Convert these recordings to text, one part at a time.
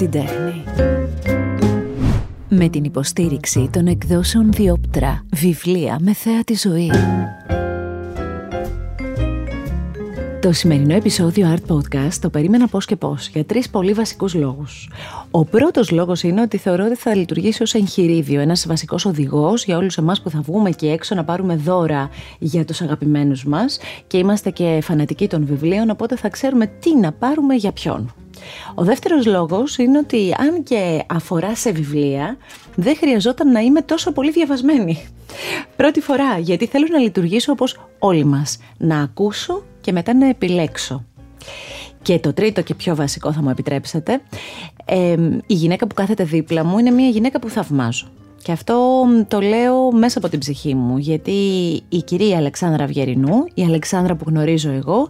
την τέχνη. Με την υποστήριξη των εκδόσεων Διόπτρα, βιβλία με θέα τη ζωή. Το σημερινό επεισόδιο Art Podcast το περίμενα πώς και πώς για τρεις πολύ βασικούς λόγους. Ο πρώτος λόγος είναι ότι θεωρώ ότι θα λειτουργήσει ως εγχειρίδιο, ένας βασικός οδηγός για όλους εμάς που θα βγούμε και έξω να πάρουμε δώρα για τους αγαπημένους μας και είμαστε και φανατικοί των βιβλίων, οπότε θα ξέρουμε τι να πάρουμε για ποιον. Ο δεύτερος λόγος είναι ότι αν και αφορά σε βιβλία, δεν χρειαζόταν να είμαι τόσο πολύ διαβασμένη. Πρώτη φορά, γιατί θέλω να λειτουργήσω όπως όλοι μας, να ακούσω και μετά να επιλέξω. Και το τρίτο και πιο βασικό θα μου επιτρέψετε, η γυναίκα που κάθεται δίπλα μου είναι μια γυναίκα που θαυμάζω. Και αυτό το λέω μέσα από την ψυχή μου, γιατί η κυρία Αλεξάνδρα Βιερινού, η Αλεξάνδρα που γνωρίζω εγώ,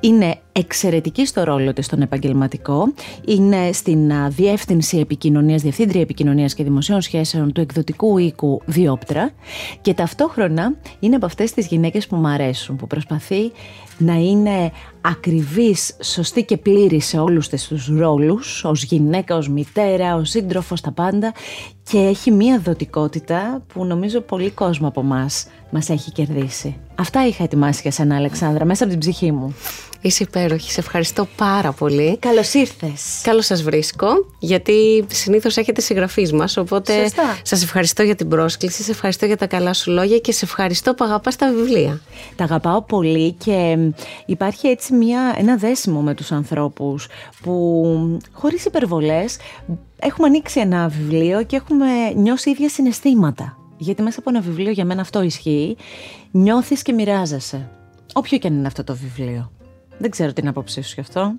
είναι εξαιρετική στο ρόλο της στον επαγγελματικό. Είναι στην Διεύθυνση Επικοινωνίας, Διευθύντρια Επικοινωνίας και Δημοσίων Σχέσεων του εκδοτικού οίκου Διόπτρα και ταυτόχρονα είναι από αυτές τις γυναίκες που μου αρέσουν, που προσπαθεί να είναι ακριβής, σωστή και πλήρη σε όλους τους ρόλους, ως γυναίκα, ως μητέρα, ως σύντροφος, τα πάντα και έχει μία δοτικότητα που νομίζω πολύ κόσμο από εμάς μας έχει κερδίσει. Αυτά είχα ετοιμάσει για σένα Αλεξάνδρα, μέσα από την ψυχή μου. Είσαι υπέροχη. Σε ευχαριστώ πάρα πολύ. Καλώς ήρθες. Καλώς σας βρίσκω, γιατί συνήθως έχετε συγγραφείς μας. Οπότε σας ευχαριστώ για την πρόσκληση, σε ευχαριστώ για τα καλά σου λόγια και σε ευχαριστώ που αγαπάς τα βιβλία. Τα αγαπάω πολύ και υπάρχει έτσι μια, ένα δέσιμο με τους ανθρώπους που χωρίς υπερβολές έχουμε ανοίξει ένα βιβλίο και έχουμε νιώσει ίδια συναισθήματα. Γιατί μέσα από ένα βιβλίο για μένα αυτό ισχύει. Νιώθεις και μοιράζεσαι. Όποιο και αν είναι αυτό το βιβλίο. Δεν ξέρω την άποψή σου γι' αυτό.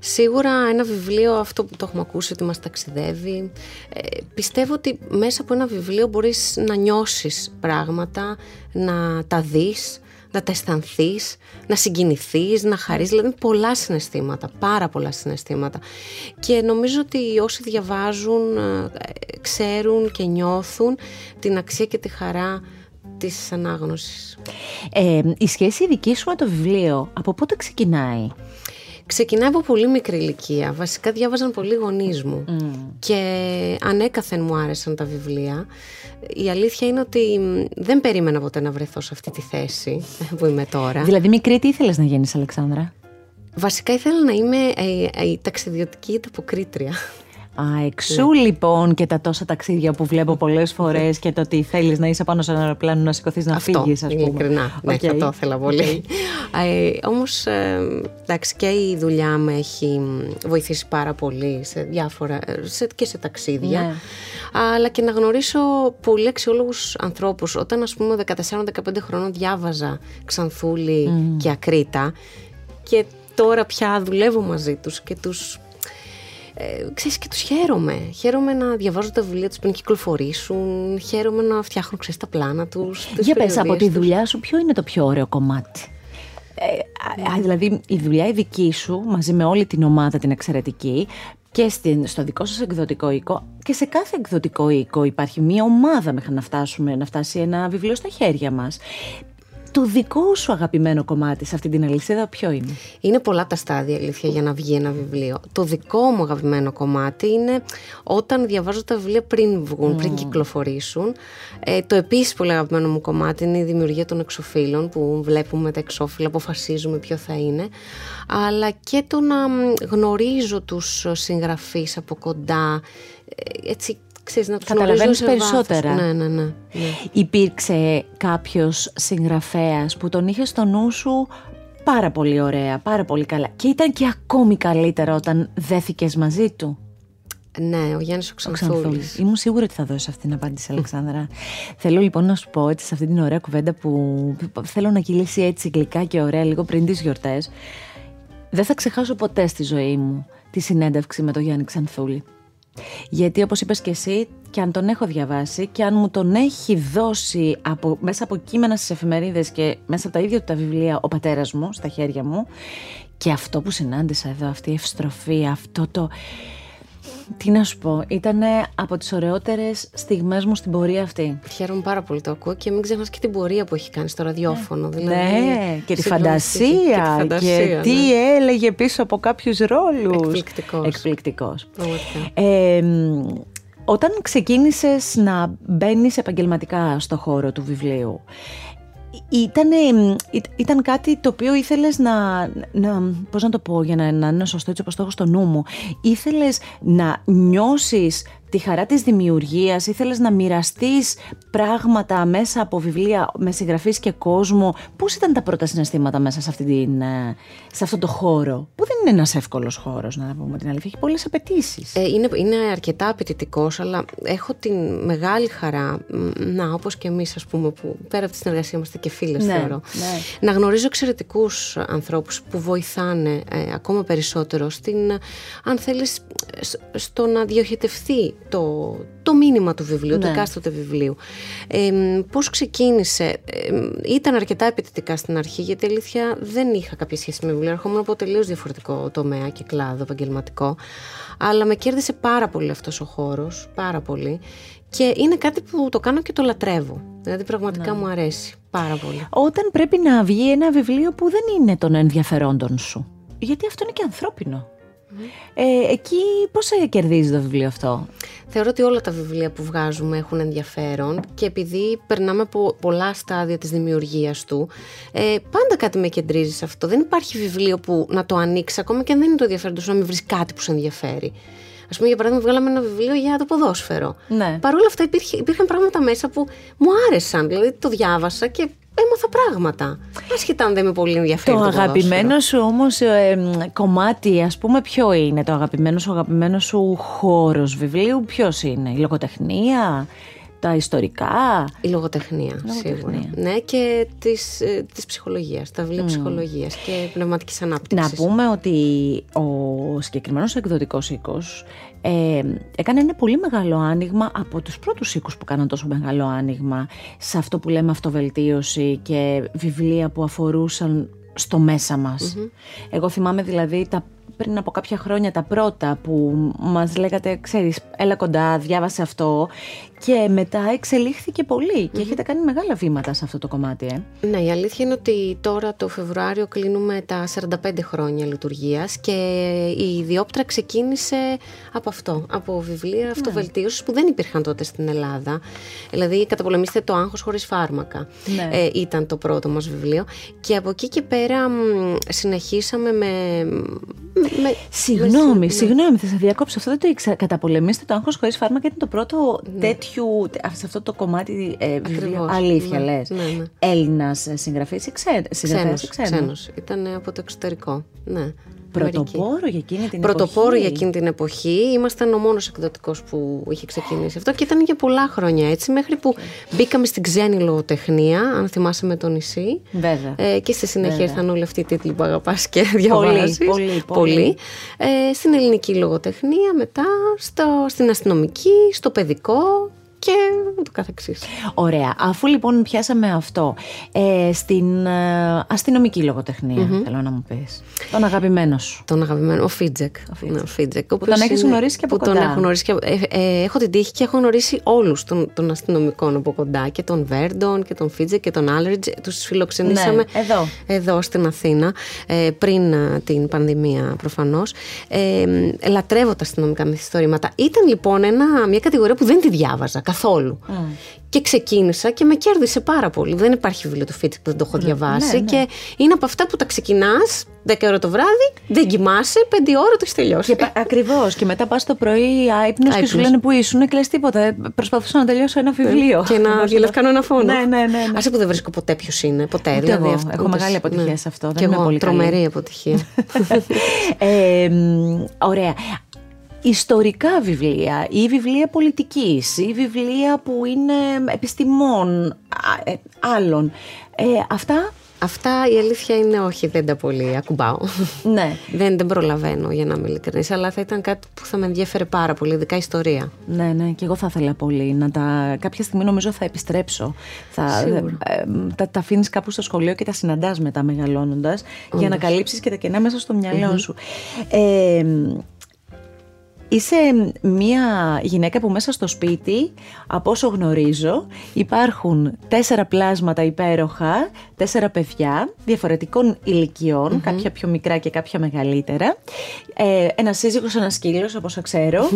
Σίγουρα ένα βιβλίο, αυτό που το έχουμε ακούσει ότι μας ταξιδεύει, ε, πιστεύω ότι μέσα από ένα βιβλίο μπορείς να νιώσεις πράγματα, να τα δεις, να τα αισθανθείς, να συγκινηθείς, να χαρείς, δηλαδή πολλά συναισθήματα, πάρα πολλά συναισθήματα. Και νομίζω ότι όσοι διαβάζουν, ε, ξέρουν και νιώθουν την αξία και τη χαρά της ανάγνωσης. Ε, η σχέση δική σου με το βιβλίο, από πότε ξεκινάει; Ξεκινάει από πολύ μικρή ηλικία. Βασικά διάβαζαν πολύ γονείς μου. Και ανέκαθεν μου άρεσαν τα βιβλία. Η αλήθεια είναι ότι δεν περίμενα ποτέ να βρεθώ σε αυτή τη θέση που είμαι τώρα. Δηλαδή, μικρή, τι ήθελες να γίνεις, Αλεξάνδρα; Βασικά ήθελα να είμαι ε, η ταξιδιωτική υποκρίτρια. Α, εξού ναι. λοιπόν και τα τόσα ταξίδια που βλέπω πολλές φορές και το ότι θέλεις να είσαι πάνω σε ένα αεροπλάνο να σηκωθείς να φύγεις, ας πούμε. Ειλικρινά. Ναι, okay. το ήθελα πολύ. Ε, Όμως, ε, εντάξει, και η δουλειά μου έχει βοηθήσει πάρα πολύ σε διάφορα σε, και σε ταξίδια. Ναι. Αλλά και να γνωρίσω πολύ αξιόλογους ανθρώπους. Όταν, ας πούμε, 14-15 χρόνων διάβαζα Ξανθούλη και Ακρίτα και τώρα πια δουλεύω μαζί τους και τους ε, ξέρεις και τους χαίρομαι. Χαίρομαι να διαβάζω τα βιβλία τους πριν κυκλοφορήσουν, χαίρομαι να φτιάχνω ξέρεις τα πλάνα τους. Για πες από τη δουλειά σου ποιο είναι το πιο ωραίο κομμάτι; Ε, δηλαδή η δουλειά η δική σου μαζί με όλη την ομάδα την εξαιρετική και στην, στο δικό σας εκδοτικό οίκο και σε κάθε εκδοτικό οίκο υπάρχει μια ομάδα μέχρι να φτάσουμε, να φτάσει ένα βιβλίο στα χέρια μας το δικό σου αγαπημένο κομμάτι σε αυτή την αλυσίδα ποιο είναι; Είναι πολλά τα στάδια αλήθεια για να βγει ένα βιβλίο. Το δικό μου αγαπημένο κομμάτι είναι όταν διαβάζω τα βιβλία πριν βγουν, πριν κυκλοφορήσουν. Ε, το επίσης πολύ αγαπημένο μου κομμάτι είναι η δημιουργία των εξοφύλων που βλέπουμε τα εξώφυλλα, αποφασίζουμε ποιο θα είναι. Αλλά και το να γνωρίζω τους συγγραφείς από κοντά, ε, έτσι ξέρεις, να τους Καταλαβαίνεις περισσότερα. Ναι, ναι, ναι, ναι. Υπήρξε κάποιος συγγραφέας που τον είχε στο νου σου πάρα πολύ ωραία, πάρα πολύ καλά και ήταν και ακόμη καλύτερα όταν δέθηκες μαζί του; Ναι, ο Γιάννης ο Ξανθούλης. Ήμουν σίγουρη ότι θα δώσεις αυτή την απάντηση, Αλεξάνδρα. θέλω λοιπόν να σου πω έτσι σε αυτή την ωραία κουβέντα που θέλω να κυλήσει έτσι γλυκά και ωραία λίγο πριν τις γιορτές. Δεν θα ξεχάσω ποτέ στη ζωή μου τη συνέντευξη με τον Γιάννη Ξανθούλη. Γιατί όπως είπες και εσύ και αν τον έχω διαβάσει και αν μου τον έχει δώσει από, μέσα από κείμενα στις εφημερίδες και μέσα από τα ίδια του τα βιβλία ο πατέρας μου στα χέρια μου και αυτό που συνάντησα εδώ, αυτή η ευστροφή, αυτό το... τι να σου πω, ήταν από τις ωραιότερες στιγμές μου στην πορεία αυτή. Χαίρομαι πάρα πολύ το ακούω και μην ξεχνάς και την πορεία που έχει κάνει στο ραδιόφωνο. Ναι, δηλαδή, ναι και τη φαντασία και, τη φαντασία, και τι ναι. έλεγε πίσω από κάποιους ρόλους. Εκπληκτικός. Εκπληκτικός. Ε, όταν ξεκίνησες να μπαίνεις επαγγελματικά στο χώρο του βιβλίου, ήταν, ήταν κάτι το οποίο ήθελες να, να, πώς να το πω για να, να είναι σωστό έτσι όπως το έχω στο νου μου, ήθελες να νιώσεις τη χαρά της δημιουργίας, ήθελες να μοιραστείς πράγματα μέσα από βιβλία με συγγραφείς και κόσμο. Πώς ήταν τα πρώτα συναισθήματα μέσα σε, αυτή την, ε, σε αυτό το χώρο, που δεν είναι ένας εύκολος χώρος, να πούμε την αλήθεια, έχει πολλές απαιτήσεις. Ε, είναι, είναι αρκετά απαιτητικός, αλλά έχω την μεγάλη χαρά, να όπως και εμείς ας πούμε, που πέρα από τη συνεργασία είμαστε και φίλες ναι, θεωρώ, ναι. να γνωρίζω εξαιρετικούς ανθρώπους που βοηθάνε ε, ακόμα περισσότερο στην, αν θέλεις, στο να διοχετευτεί το, το μήνυμα του βιβλίου, ναι. του εκάστοτε βιβλίου. Ε, πώς ξεκίνησε, ήταν αρκετά επιτετικά στην αρχή, γιατί αλήθεια δεν είχα κάποια σχέση με βιβλίο, ερχόμουν από τελείως διαφορετικό τομέα και κλάδο επαγγελματικό, αλλά με κέρδισε πάρα πολύ αυτός ο χώρος, πάρα πολύ. Και είναι κάτι που το κάνω και το λατρεύω. Δηλαδή πραγματικά ναι. μου αρέσει πάρα πολύ. Όταν πρέπει να βγει ένα βιβλίο που δεν είναι των ενδιαφερόντων σου. Γιατί αυτό είναι και ανθρώπινο. Ε, εκεί πώς κερδίζει το βιβλίο αυτό; Θεωρώ ότι όλα τα βιβλία που βγάζουμε έχουν ενδιαφέρον και επειδή περνάμε από πολλά στάδια της δημιουργίας του, ε, πάντα κάτι με κεντρίζει σε αυτό. Δεν υπάρχει βιβλίο που να το ανοίξει ακόμα και αν δεν είναι το ενδιαφέρον σου να μην βρεις κάτι που σε ενδιαφέρει. Α πούμε, για παράδειγμα, βγάλαμε ένα βιβλίο για το ποδόσφαιρο. Ναι. Παρ' όλα αυτά, υπήρχε, υπήρχαν πράγματα μέσα που μου άρεσαν. Δηλαδή, το διάβασα και έμαθα πράγματα. Άσχετα αν δεν είμαι πολύ ενδιαφέρον. Το, το αγαπημένο σου όμως ε, κομμάτι, ας πούμε, ποιο είναι; Το αγαπημένο σου, αγαπημένο σου χώρος βιβλίου, ποιος είναι, η λογοτεχνία, τα ιστορικά. Η λογοτεχνία, σίγουρα. Ναι, και της ε, της ψυχολογίας, τα βιβλία mm. ψυχολογίας και πνευματικής ανάπτυξης. Να πούμε ότι ο συγκεκριμένος εκδοτικός οίκος ε, έκανε ένα πολύ μεγάλο άνοιγμα από τους πρώτους οίκους που κάναν τόσο μεγάλο άνοιγμα σε αυτό που λέμε αυτοβελτίωση και βιβλία που αφορούσαν στο μέσα μας. Εγώ θυμάμαι δηλαδή τα πριν από κάποια χρόνια τα πρώτα που μας λέγατε, ξέρεις, έλα κοντά, διάβασε αυτό και μετά εξελίχθηκε και έχετε κάνει μεγάλα βήματα σε αυτό το κομμάτι. Ε. Ναι, η αλήθεια είναι ότι τώρα το Φεβρουάριο κλείνουμε τα 45 χρόνια λειτουργίας και η Διόπτρα ξεκίνησε από αυτό, από βιβλία ναι. αυτοβελτίωσης που δεν υπήρχαν τότε στην Ελλάδα. Δηλαδή, καταπολεμήστε το άγχος χωρίς φάρμακα. Ναι. Ε, ήταν το πρώτο μας βιβλίο και από εκεί και πέρα συνεχίσαμε με με, συγγνώμη, με... συγγνώμη, θα σε διακόψω. Αυτό δεν το ήξερα. Καταπολεμήστε το άγχος χωρίς φάρμακα ήταν το πρώτο ναι. τέτοιου. σε αυτό το κομμάτι ε, βιβλίο. Αλήθεια, ναι, λες. Ναι, ναι. Έλληνας συγγραφή ή ξένος. Ήταν από το εξωτερικό. Ναι. Πρωτοπόρο για εκείνη την Πρωτοπόρο εποχή. για εκείνη την εποχή. Ήμασταν ο μόνος εκδοτικός που είχε ξεκινήσει αυτό και ήταν για πολλά χρόνια έτσι, μέχρι που μπήκαμε στην ξένη λογοτεχνία, αν θυμάσαι με το νησί. Βέβαια. Ε, και στη συνέχεια ήρθαν όλοι αυτοί οι τίτλοι που αγαπάς και διαβάζεις. Πολύ, πολύ. πολύ. Ε, στην ελληνική λογοτεχνία, μετά στο, στην αστυνομική, στο παιδικό και ούτω καθεξής. Ωραία. Αφού λοιπόν πιάσαμε αυτό, ε, στην ε, αστυνομική λογοτεχνία, mm-hmm. θέλω να μου πεις. Τον αγαπημένο σου. Τον αγαπημένο, ο Φίτζεκ. Ο Ναι, ο Φίτζεκ που τον έχεις γνωρίσει και από κοντά. Τον έχω, γνωρίσει και, ε, ε, έχω την τύχη και έχω γνωρίσει όλους των, των αστυνομικών από κοντά και τον Βέρντον και τον Φίτζεκ και τον Άρλιτζ. Τους φιλοξενήσαμε ναι, εδώ. εδώ στην Αθήνα ε, πριν ε, την πανδημία προφανώς. Ε, λατρεύω τα αστυνομικά μυθιστορήματα. Ήταν λοιπόν ένα, μια κατηγορία που δεν τη διάβαζα καθόλου. Mm. Και ξεκίνησα και με κέρδισε πάρα πολύ. Δεν υπάρχει βιβλίο του Φίτζεκ που δεν το έχω ναι, διαβάσει. Ναι, ναι. Και είναι από αυτά που τα ξεκινάς 10 ώρα το βράδυ, δεν κοιμάσαι, 5 ώρα το έχεις τελειώσει. Ακριβώς. Και μετά πας το πρωί άυπνος και σου λένε που ήσουν, λες τίποτα. Προσπαθούσα να τελειώσω ένα βιβλίο. Και να διαλευκάνω ένα φόνο. Ναι, ναι, ναι. ναι. Άσε που δεν βρίσκω ποτέ ποιος είναι. Ποτέ. Ούτε δηλαδή, εγώ. Έχω μεγάλη αποτυχία ναι. σε αυτό. Και εγώ, πολύ τρομερή αποτυχία. ε, ωραία ιστορικά βιβλία ή βιβλία πολιτικής ή βιβλία που είναι επιστημών ε, άλλων. Ε, αυτά; Αυτά η αλήθεια είναι όχι, δεν τα πολύ ακουμπάω. Ναι. δεν, δεν προλαβαίνω για να είμαι ειλικρινής, αλλά θα ήταν κάτι που θα με ενδιαφέρε πάρα πολύ, ειδικά ιστορία. Ναι, ναι, και εγώ θα ήθελα πολύ να τα. Κάποια στιγμή νομίζω θα επιστρέψω. Θα, ε, ε, τα, τα αφήνεις κάπου στο σχολείο και τα συναντάς μετά μεγαλώνοντας για να καλύψεις και τα κενά μέσα στο μυαλό σου. Ε, Είσαι μια γυναίκα που μέσα στο σπίτι, από όσο γνωρίζω, υπάρχουν τέσσερα πλάσματα υπέροχα, τέσσερα παιδιά διαφορετικών κάποια πιο μικρά και κάποια μεγαλύτερα, ε, ένας σύζυγος, ένας σκύλος, όπως ξέρω,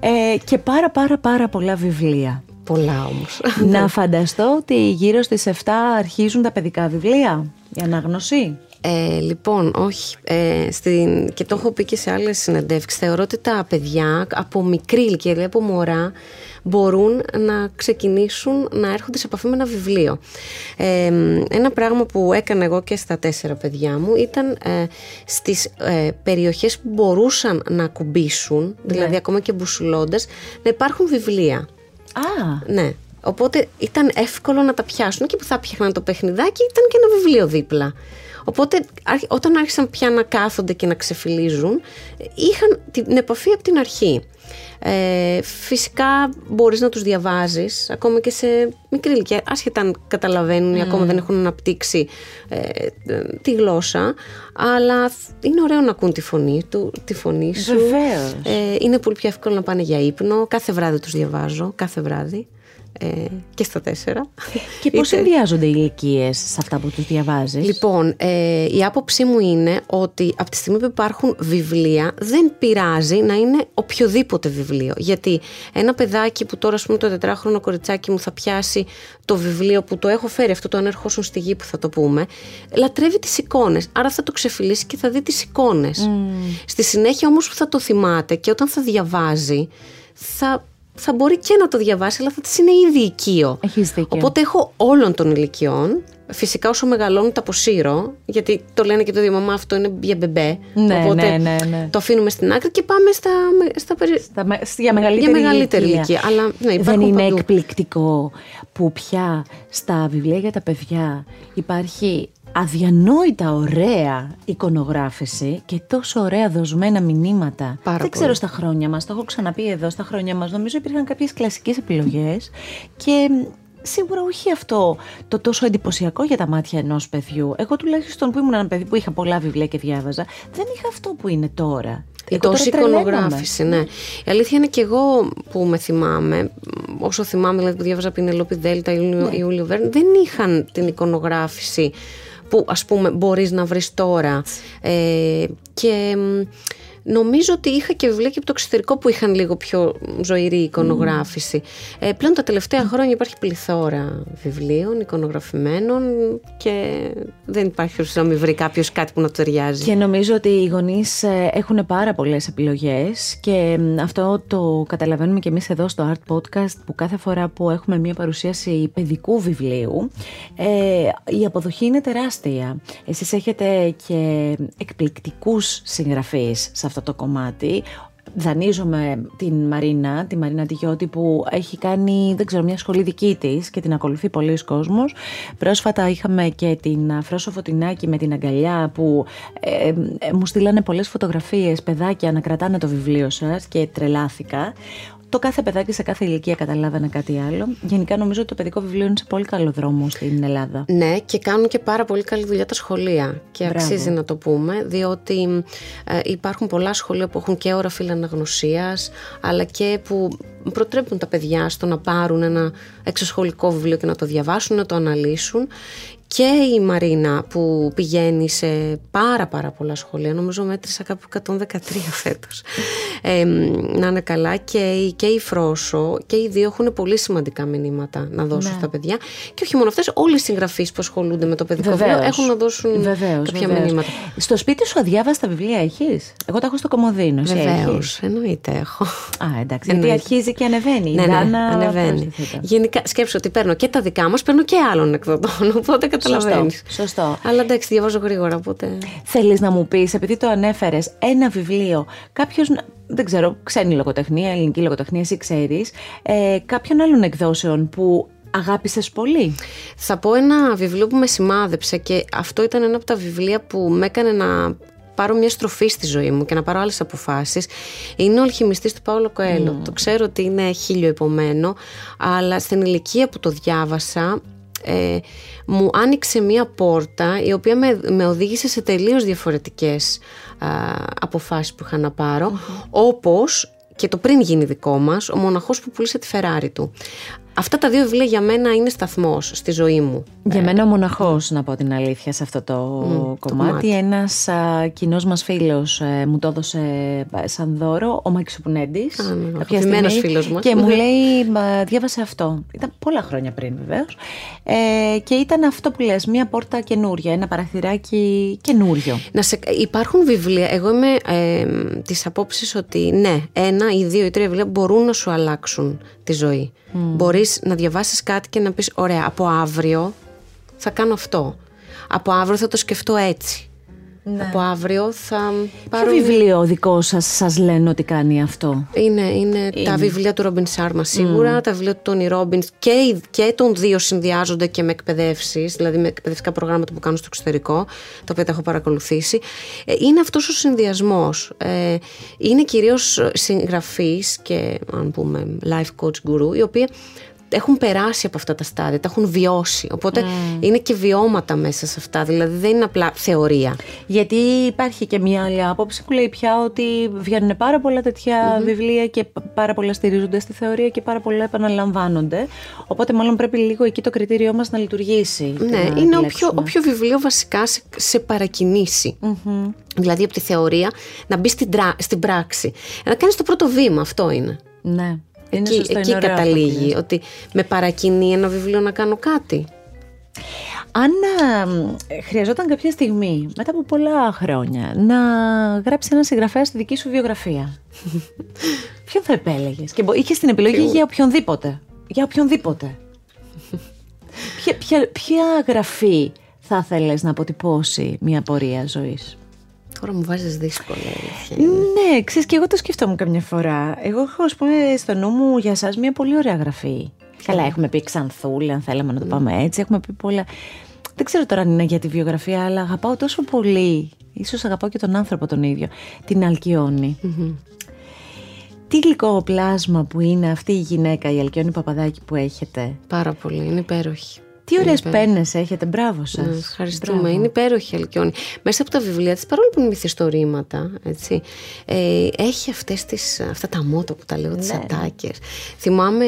ε, και πάρα πάρα πάρα πολλά βιβλία. Πολλά όμως. Να φανταστώ ότι γύρω στις 7 αρχίζουν τα παιδικά βιβλία, η ανάγνωση; Ε, λοιπόν, όχι. Ε, στην, και το έχω πει και σε άλλες συνεντεύξεις. Θεωρώ ότι τα παιδιά από μικρή ηλικία, δηλαδή από μωρά, μπορούν να ξεκινήσουν να έρχονται σε επαφή με ένα βιβλίο. Ε, ένα πράγμα που έκανα εγώ και στα τέσσερα παιδιά μου ήταν ε, στις ε, περιοχές που μπορούσαν να κουμπίσουν, ναι. δηλαδή ακόμα και μπουσουλώντας, να υπάρχουν βιβλία. Α. Ναι. Οπότε ήταν εύκολο να τα πιάσουν και που θα πιάχναν το παιχνιδάκι ήταν και ένα βιβλίο δίπλα. Οπότε όταν άρχισαν πια να κάθονται και να ξεφυλίζουν, είχαν την επαφή από την αρχή. Ε, φυσικά μπορείς να τους διαβάζεις ακόμα και σε μικρή ηλικία άσχετα αν καταλαβαίνουν ή ακόμα δεν έχουν αναπτύξει ε, τη γλώσσα αλλά είναι ωραίο να ακούν τη φωνή, του, τη φωνή σου. Ε, είναι πολύ πιο εύκολο να πάνε για ύπνο. Κάθε βράδυ τους διαβάζω, κάθε βράδυ ε, και στα τέσσερα. Και πώς Είτε... συνδυάζονται οι ηλικίες σε αυτά που τους διαβάζεις; Λοιπόν, ε, η άποψή μου είναι ότι από τη στιγμή που υπάρχουν βιβλία δεν πειράζει να είναι οποιοδήποτε βιβλίο. Γιατί ένα παιδάκι που τώρα, ας πούμε, το τετράχρονο κοριτσάκι μου θα πιάσει το βιβλίο που το έχω φέρει, αυτό το ανερχόσουν στη γη που θα το πούμε, λατρεύει τις εικόνες. Άρα θα το ξεφυλίσει και θα δει τις εικόνες. Στη συνέχεια όμως που θα το θυμάται και όταν θα διαβάζει, θα θα μπορεί και να το διαβάσει, αλλά θα της είναι ήδη οικείο. Έχεις δίκιο. Οπότε έχω όλων των ηλικιών. Φυσικά όσο μεγαλώνουν τα αποσύρω, γιατί το λένε και το δύο μαμά αυτό είναι για μπεμπέ. Ναι, οπότε ναι, ναι, ναι. το αφήνουμε στην άκρη και πάμε στα, στα, στα για μεγαλύτερη, για μεγαλύτερη ηλικία. ηλικία. Αλλά, ναι, Δεν είναι παντού. εκπληκτικό που πια στα βιβλία για τα παιδιά υπάρχει αδιανόητα ωραία εικονογράφηση και τόσο ωραία δοσμένα μηνύματα. Πάρα Δεν ξέρω στα χρόνια μας, το έχω ξαναπεί εδώ, στα χρόνια μας νομίζω υπήρχαν κάποιες κλασικές επιλογές και σίγουρα όχι αυτό το τόσο εντυπωσιακό για τα μάτια ενός παιδιού. Εγώ τουλάχιστον που ήμουν ένα παιδί που είχα πολλά βιβλία και διάβαζα, δεν είχα αυτό που είναι τώρα. Η τόση εικονογράφηση, ναι. Η αλήθεια είναι και εγώ που με θυμάμαι, όσο θυμάμαι δηλαδή που διάβαζα Πινελόπη Δέλτα, Ιούλιο, ναι. Ιούλιο Βέρν, δεν είχαν την εικονογράφηση που ας πούμε μπορείς να βρεις τώρα. Ε, και Νομίζω ότι είχα και βιβλία και από το εξωτερικό που είχαν λίγο πιο ζωηρή εικονογράφηση. Ε, πλέον τα τελευταία χρόνια υπάρχει πληθώρα βιβλίων, εικονογραφημένων και δεν υπάρχει να μην βρει κάποιος κάτι που να του ταιριάζει. Και νομίζω ότι οι γονείς ε, έχουν πάρα πολλές επιλογές και αυτό το καταλαβαίνουμε και εμείς εδώ στο Art Podcast που κάθε φορά που έχουμε μια παρουσίαση παιδικού βιβλίου ε, η αποδοχή είναι τεράστια. Εσείς έχετε και εκπληκτικούς συγγραφείς σε αυτό το κομμάτι. Δανείζομαι την Μαρίνα, τη Μαρίνα Τιγιώτη που έχει κάνει, δεν ξέρω, μια σχολή δική της και την ακολουθεί πολλοί κόσμος. Πρόσφατα είχαμε και την Φρόσο Φωτεινάκη με την αγκαλιά που ε, ε, μου στείλανε πολλές φωτογραφίες παιδάκια να κρατάνε το βιβλίο σας και τρελάθηκα το κάθε παιδάκι σε κάθε ηλικία καταλάβαινε κάτι άλλο. Γενικά νομίζω ότι το παιδικό βιβλίο είναι σε πολύ καλό δρόμο στην Ελλάδα. Ναι, και κάνουν και πάρα πολύ καλή δουλειά τα σχολεία. Και Μπράβο. αξίζει να το πούμε, διότι ε, υπάρχουν πολλά σχολεία που έχουν και ώρα αναγνωσίας, αλλά και που προτρέπουν τα παιδιά στο να πάρουν ένα εξωσχολικό βιβλίο και να το διαβάσουν, να το αναλύσουν και η Μαρίνα που πηγαίνει σε πάρα πάρα πολλά σχολεία, νομίζω μέτρησα κάπου 113 φέτος, ε, να είναι καλά και, και η Φρόσο και οι δύο έχουν πολύ σημαντικά μηνύματα να δώσουν ναι. στα παιδιά και όχι μόνο αυτές, όλοι οι συγγραφείς που ασχολούνται με το παιδικό βιβλίο έχουν να δώσουν βεβαίως, κάποια βεβαίως. μηνύματα. Στο σπίτι σου αδιάβαστα βιβλία έχεις; Εγώ τα έχω στο κομμωδίνο, Βεβαίως, εννοείται έχω. Α, εντάξει, γιατί αρχίζει και ανεβαίνει. Ναι, ναι, ανεβαίνει. Γενικά σκέψω ότι παίρνω και τα δικά μας, παίρνω και άλλων εκδοτών, οπότε καταλαβαίνεις. Σωστό, σωστό. Αλλά εντάξει, διαβάζω γρήγορα, οπότε. Θέλεις να μου πεις, επειδή το ανέφερες, ένα βιβλίο, κάποιος. Δεν ξέρω, ξένη λογοτεχνία, ελληνική λογοτεχνία, εσύ ξέρεις, ε, κάποιον άλλων εκδόσεων που αγάπησες πολύ. Θα πω ένα βιβλίο που με σημάδεψε και αυτό ήταν ένα από τα βιβλία που με έκανε να πάρω μια στροφή στη ζωή μου και να πάρω άλλες αποφάσεις είναι ο αλχημιστής του Παύλο Κοέλο. Το ξέρω ότι είναι χίλιο επομένο, αλλά στην ηλικία που το διάβασα ε, μου άνοιξε μία πόρτα η οποία με, με οδήγησε σε τελείως διαφορετικές α, αποφάσεις που είχα να πάρω όπως και το πριν γίνει δικό μας, ο μοναχός που πούλησε τη Φεράρι του. Αυτά τα δύο βιβλία για μένα είναι σταθμός στη ζωή μου. Για μένα ο μοναχός, να πω την αλήθεια, σε αυτό το κομμάτι. Ένας κοινός μας φίλος ε, μου το έδωσε ε, σαν δώρο, ο Μάκης Σουπουνέντης. Αγαπημένος φίλος μας. Και μου λέει, διάβασε αυτό. Ήταν πολλά χρόνια πριν βεβαίως. Ε, και ήταν αυτό που λες, μία πόρτα καινούρια, ένα παραθυράκι καινούριο. Να σε, υπάρχουν βιβλία. Εγώ είμαι ε, της απόψης ότι ναι, ένα ή δύο ή τρία βιβλία μπορούν να σου αλλάξουν τη ζωή. Mm. Μπορείς να διαβάσεις κάτι και να πεις ωραία από αύριο θα κάνω αυτό. Από αύριο θα το σκεφτώ έτσι. Ναι. Από αύριο θα πάρω... Ποιο βιβλίο δικό σας σας λένε ότι κάνει αυτό; Είναι, είναι, τα βιβλία του Ρόμπιν Σάρμα σίγουρα, τα βιβλία του Τόνι Ρόμπιν και, και των δύο συνδυάζονται και με εκπαιδεύσεις, δηλαδή με εκπαιδευτικά προγράμματα που κάνουν στο εξωτερικό, τα οποία τα έχω παρακολουθήσει. Ε, είναι αυτός ο συνδυασμός. Ε, είναι κυρίως συγγραφείς και αν πούμε life coach guru, οι οποίοι έχουν περάσει από αυτά τα στάδια, τα έχουν βιώσει. Οπότε mm. είναι και βιώματα μέσα σε αυτά, δηλαδή δεν είναι απλά θεωρία. Γιατί υπάρχει και μια άλλη άποψη που λέει πια ότι βγαίνουν πάρα πολλά βιβλία και πάρα πολλά στηρίζονται στη θεωρία και πάρα πολλά επαναλαμβάνονται. Οπότε μάλλον πρέπει λίγο εκεί το κριτήριό μας να λειτουργήσει. Ναι, είναι όποιο, όποιο βιβλίο βασικά σε, σε παρακινήσει. Mm-hmm. Δηλαδή από τη θεωρία να μπει στην, στην πράξη. Να κάνεις το πρώτο βήμα, αυτό είναι. Ναι. Είναι εκεί, σωστό, εκεί καταλήγει ότι με παρακινεί ένα βιβλίο να κάνω κάτι. Αν χρειαζόταν κάποια στιγμή, μετά από πολλά χρόνια, να γράψει ένα συγγραφέα στη δική σου βιογραφία, ποιον θα επέλεγες; Και είχες την επιλογή για οποιονδήποτε. Για οποιονδήποτε. ποια, ποια, ποια γραφή θα ήθελες να αποτυπώσει μια πορεία ζωής; Τώρα μου βάζεις δύσκολα. Ναι, ξέρεις και εγώ το σκεφτόμουν καμιά φορά. Εγώ έχω, ας πούμε, στο νου μου για εσά μια πολύ ωραία γραφή. Καλά, έχουμε πει Ξανθούλη, αν θέλαμε να το πάμε έτσι. Έχουμε πει πολλά. Δεν ξέρω τώρα αν είναι για τη βιογραφία, αλλά αγαπάω τόσο πολύ. Ίσως αγαπάω και τον άνθρωπο τον ίδιο. Την αλκιονη Τι γλυκό πλάσμα που είναι αυτή η γυναίκα, η Αλκιόνη Παπαδάκη που έχετε; Πάρα πολύ, είναι υπέροχη. Τι ωραίες πένες έχετε, μπράβο σας. Ναι, ευχαριστούμε. Μπράβο. Είναι υπέροχη η Αλκιόνη. Μέσα από τα βιβλία της, παρόλο που είναι μυθιστορήματα, έτσι, ε, έχει αυτές τις, αυτά τα μότο που τα λέω, τις ναι. ατάκες. Θυμάμαι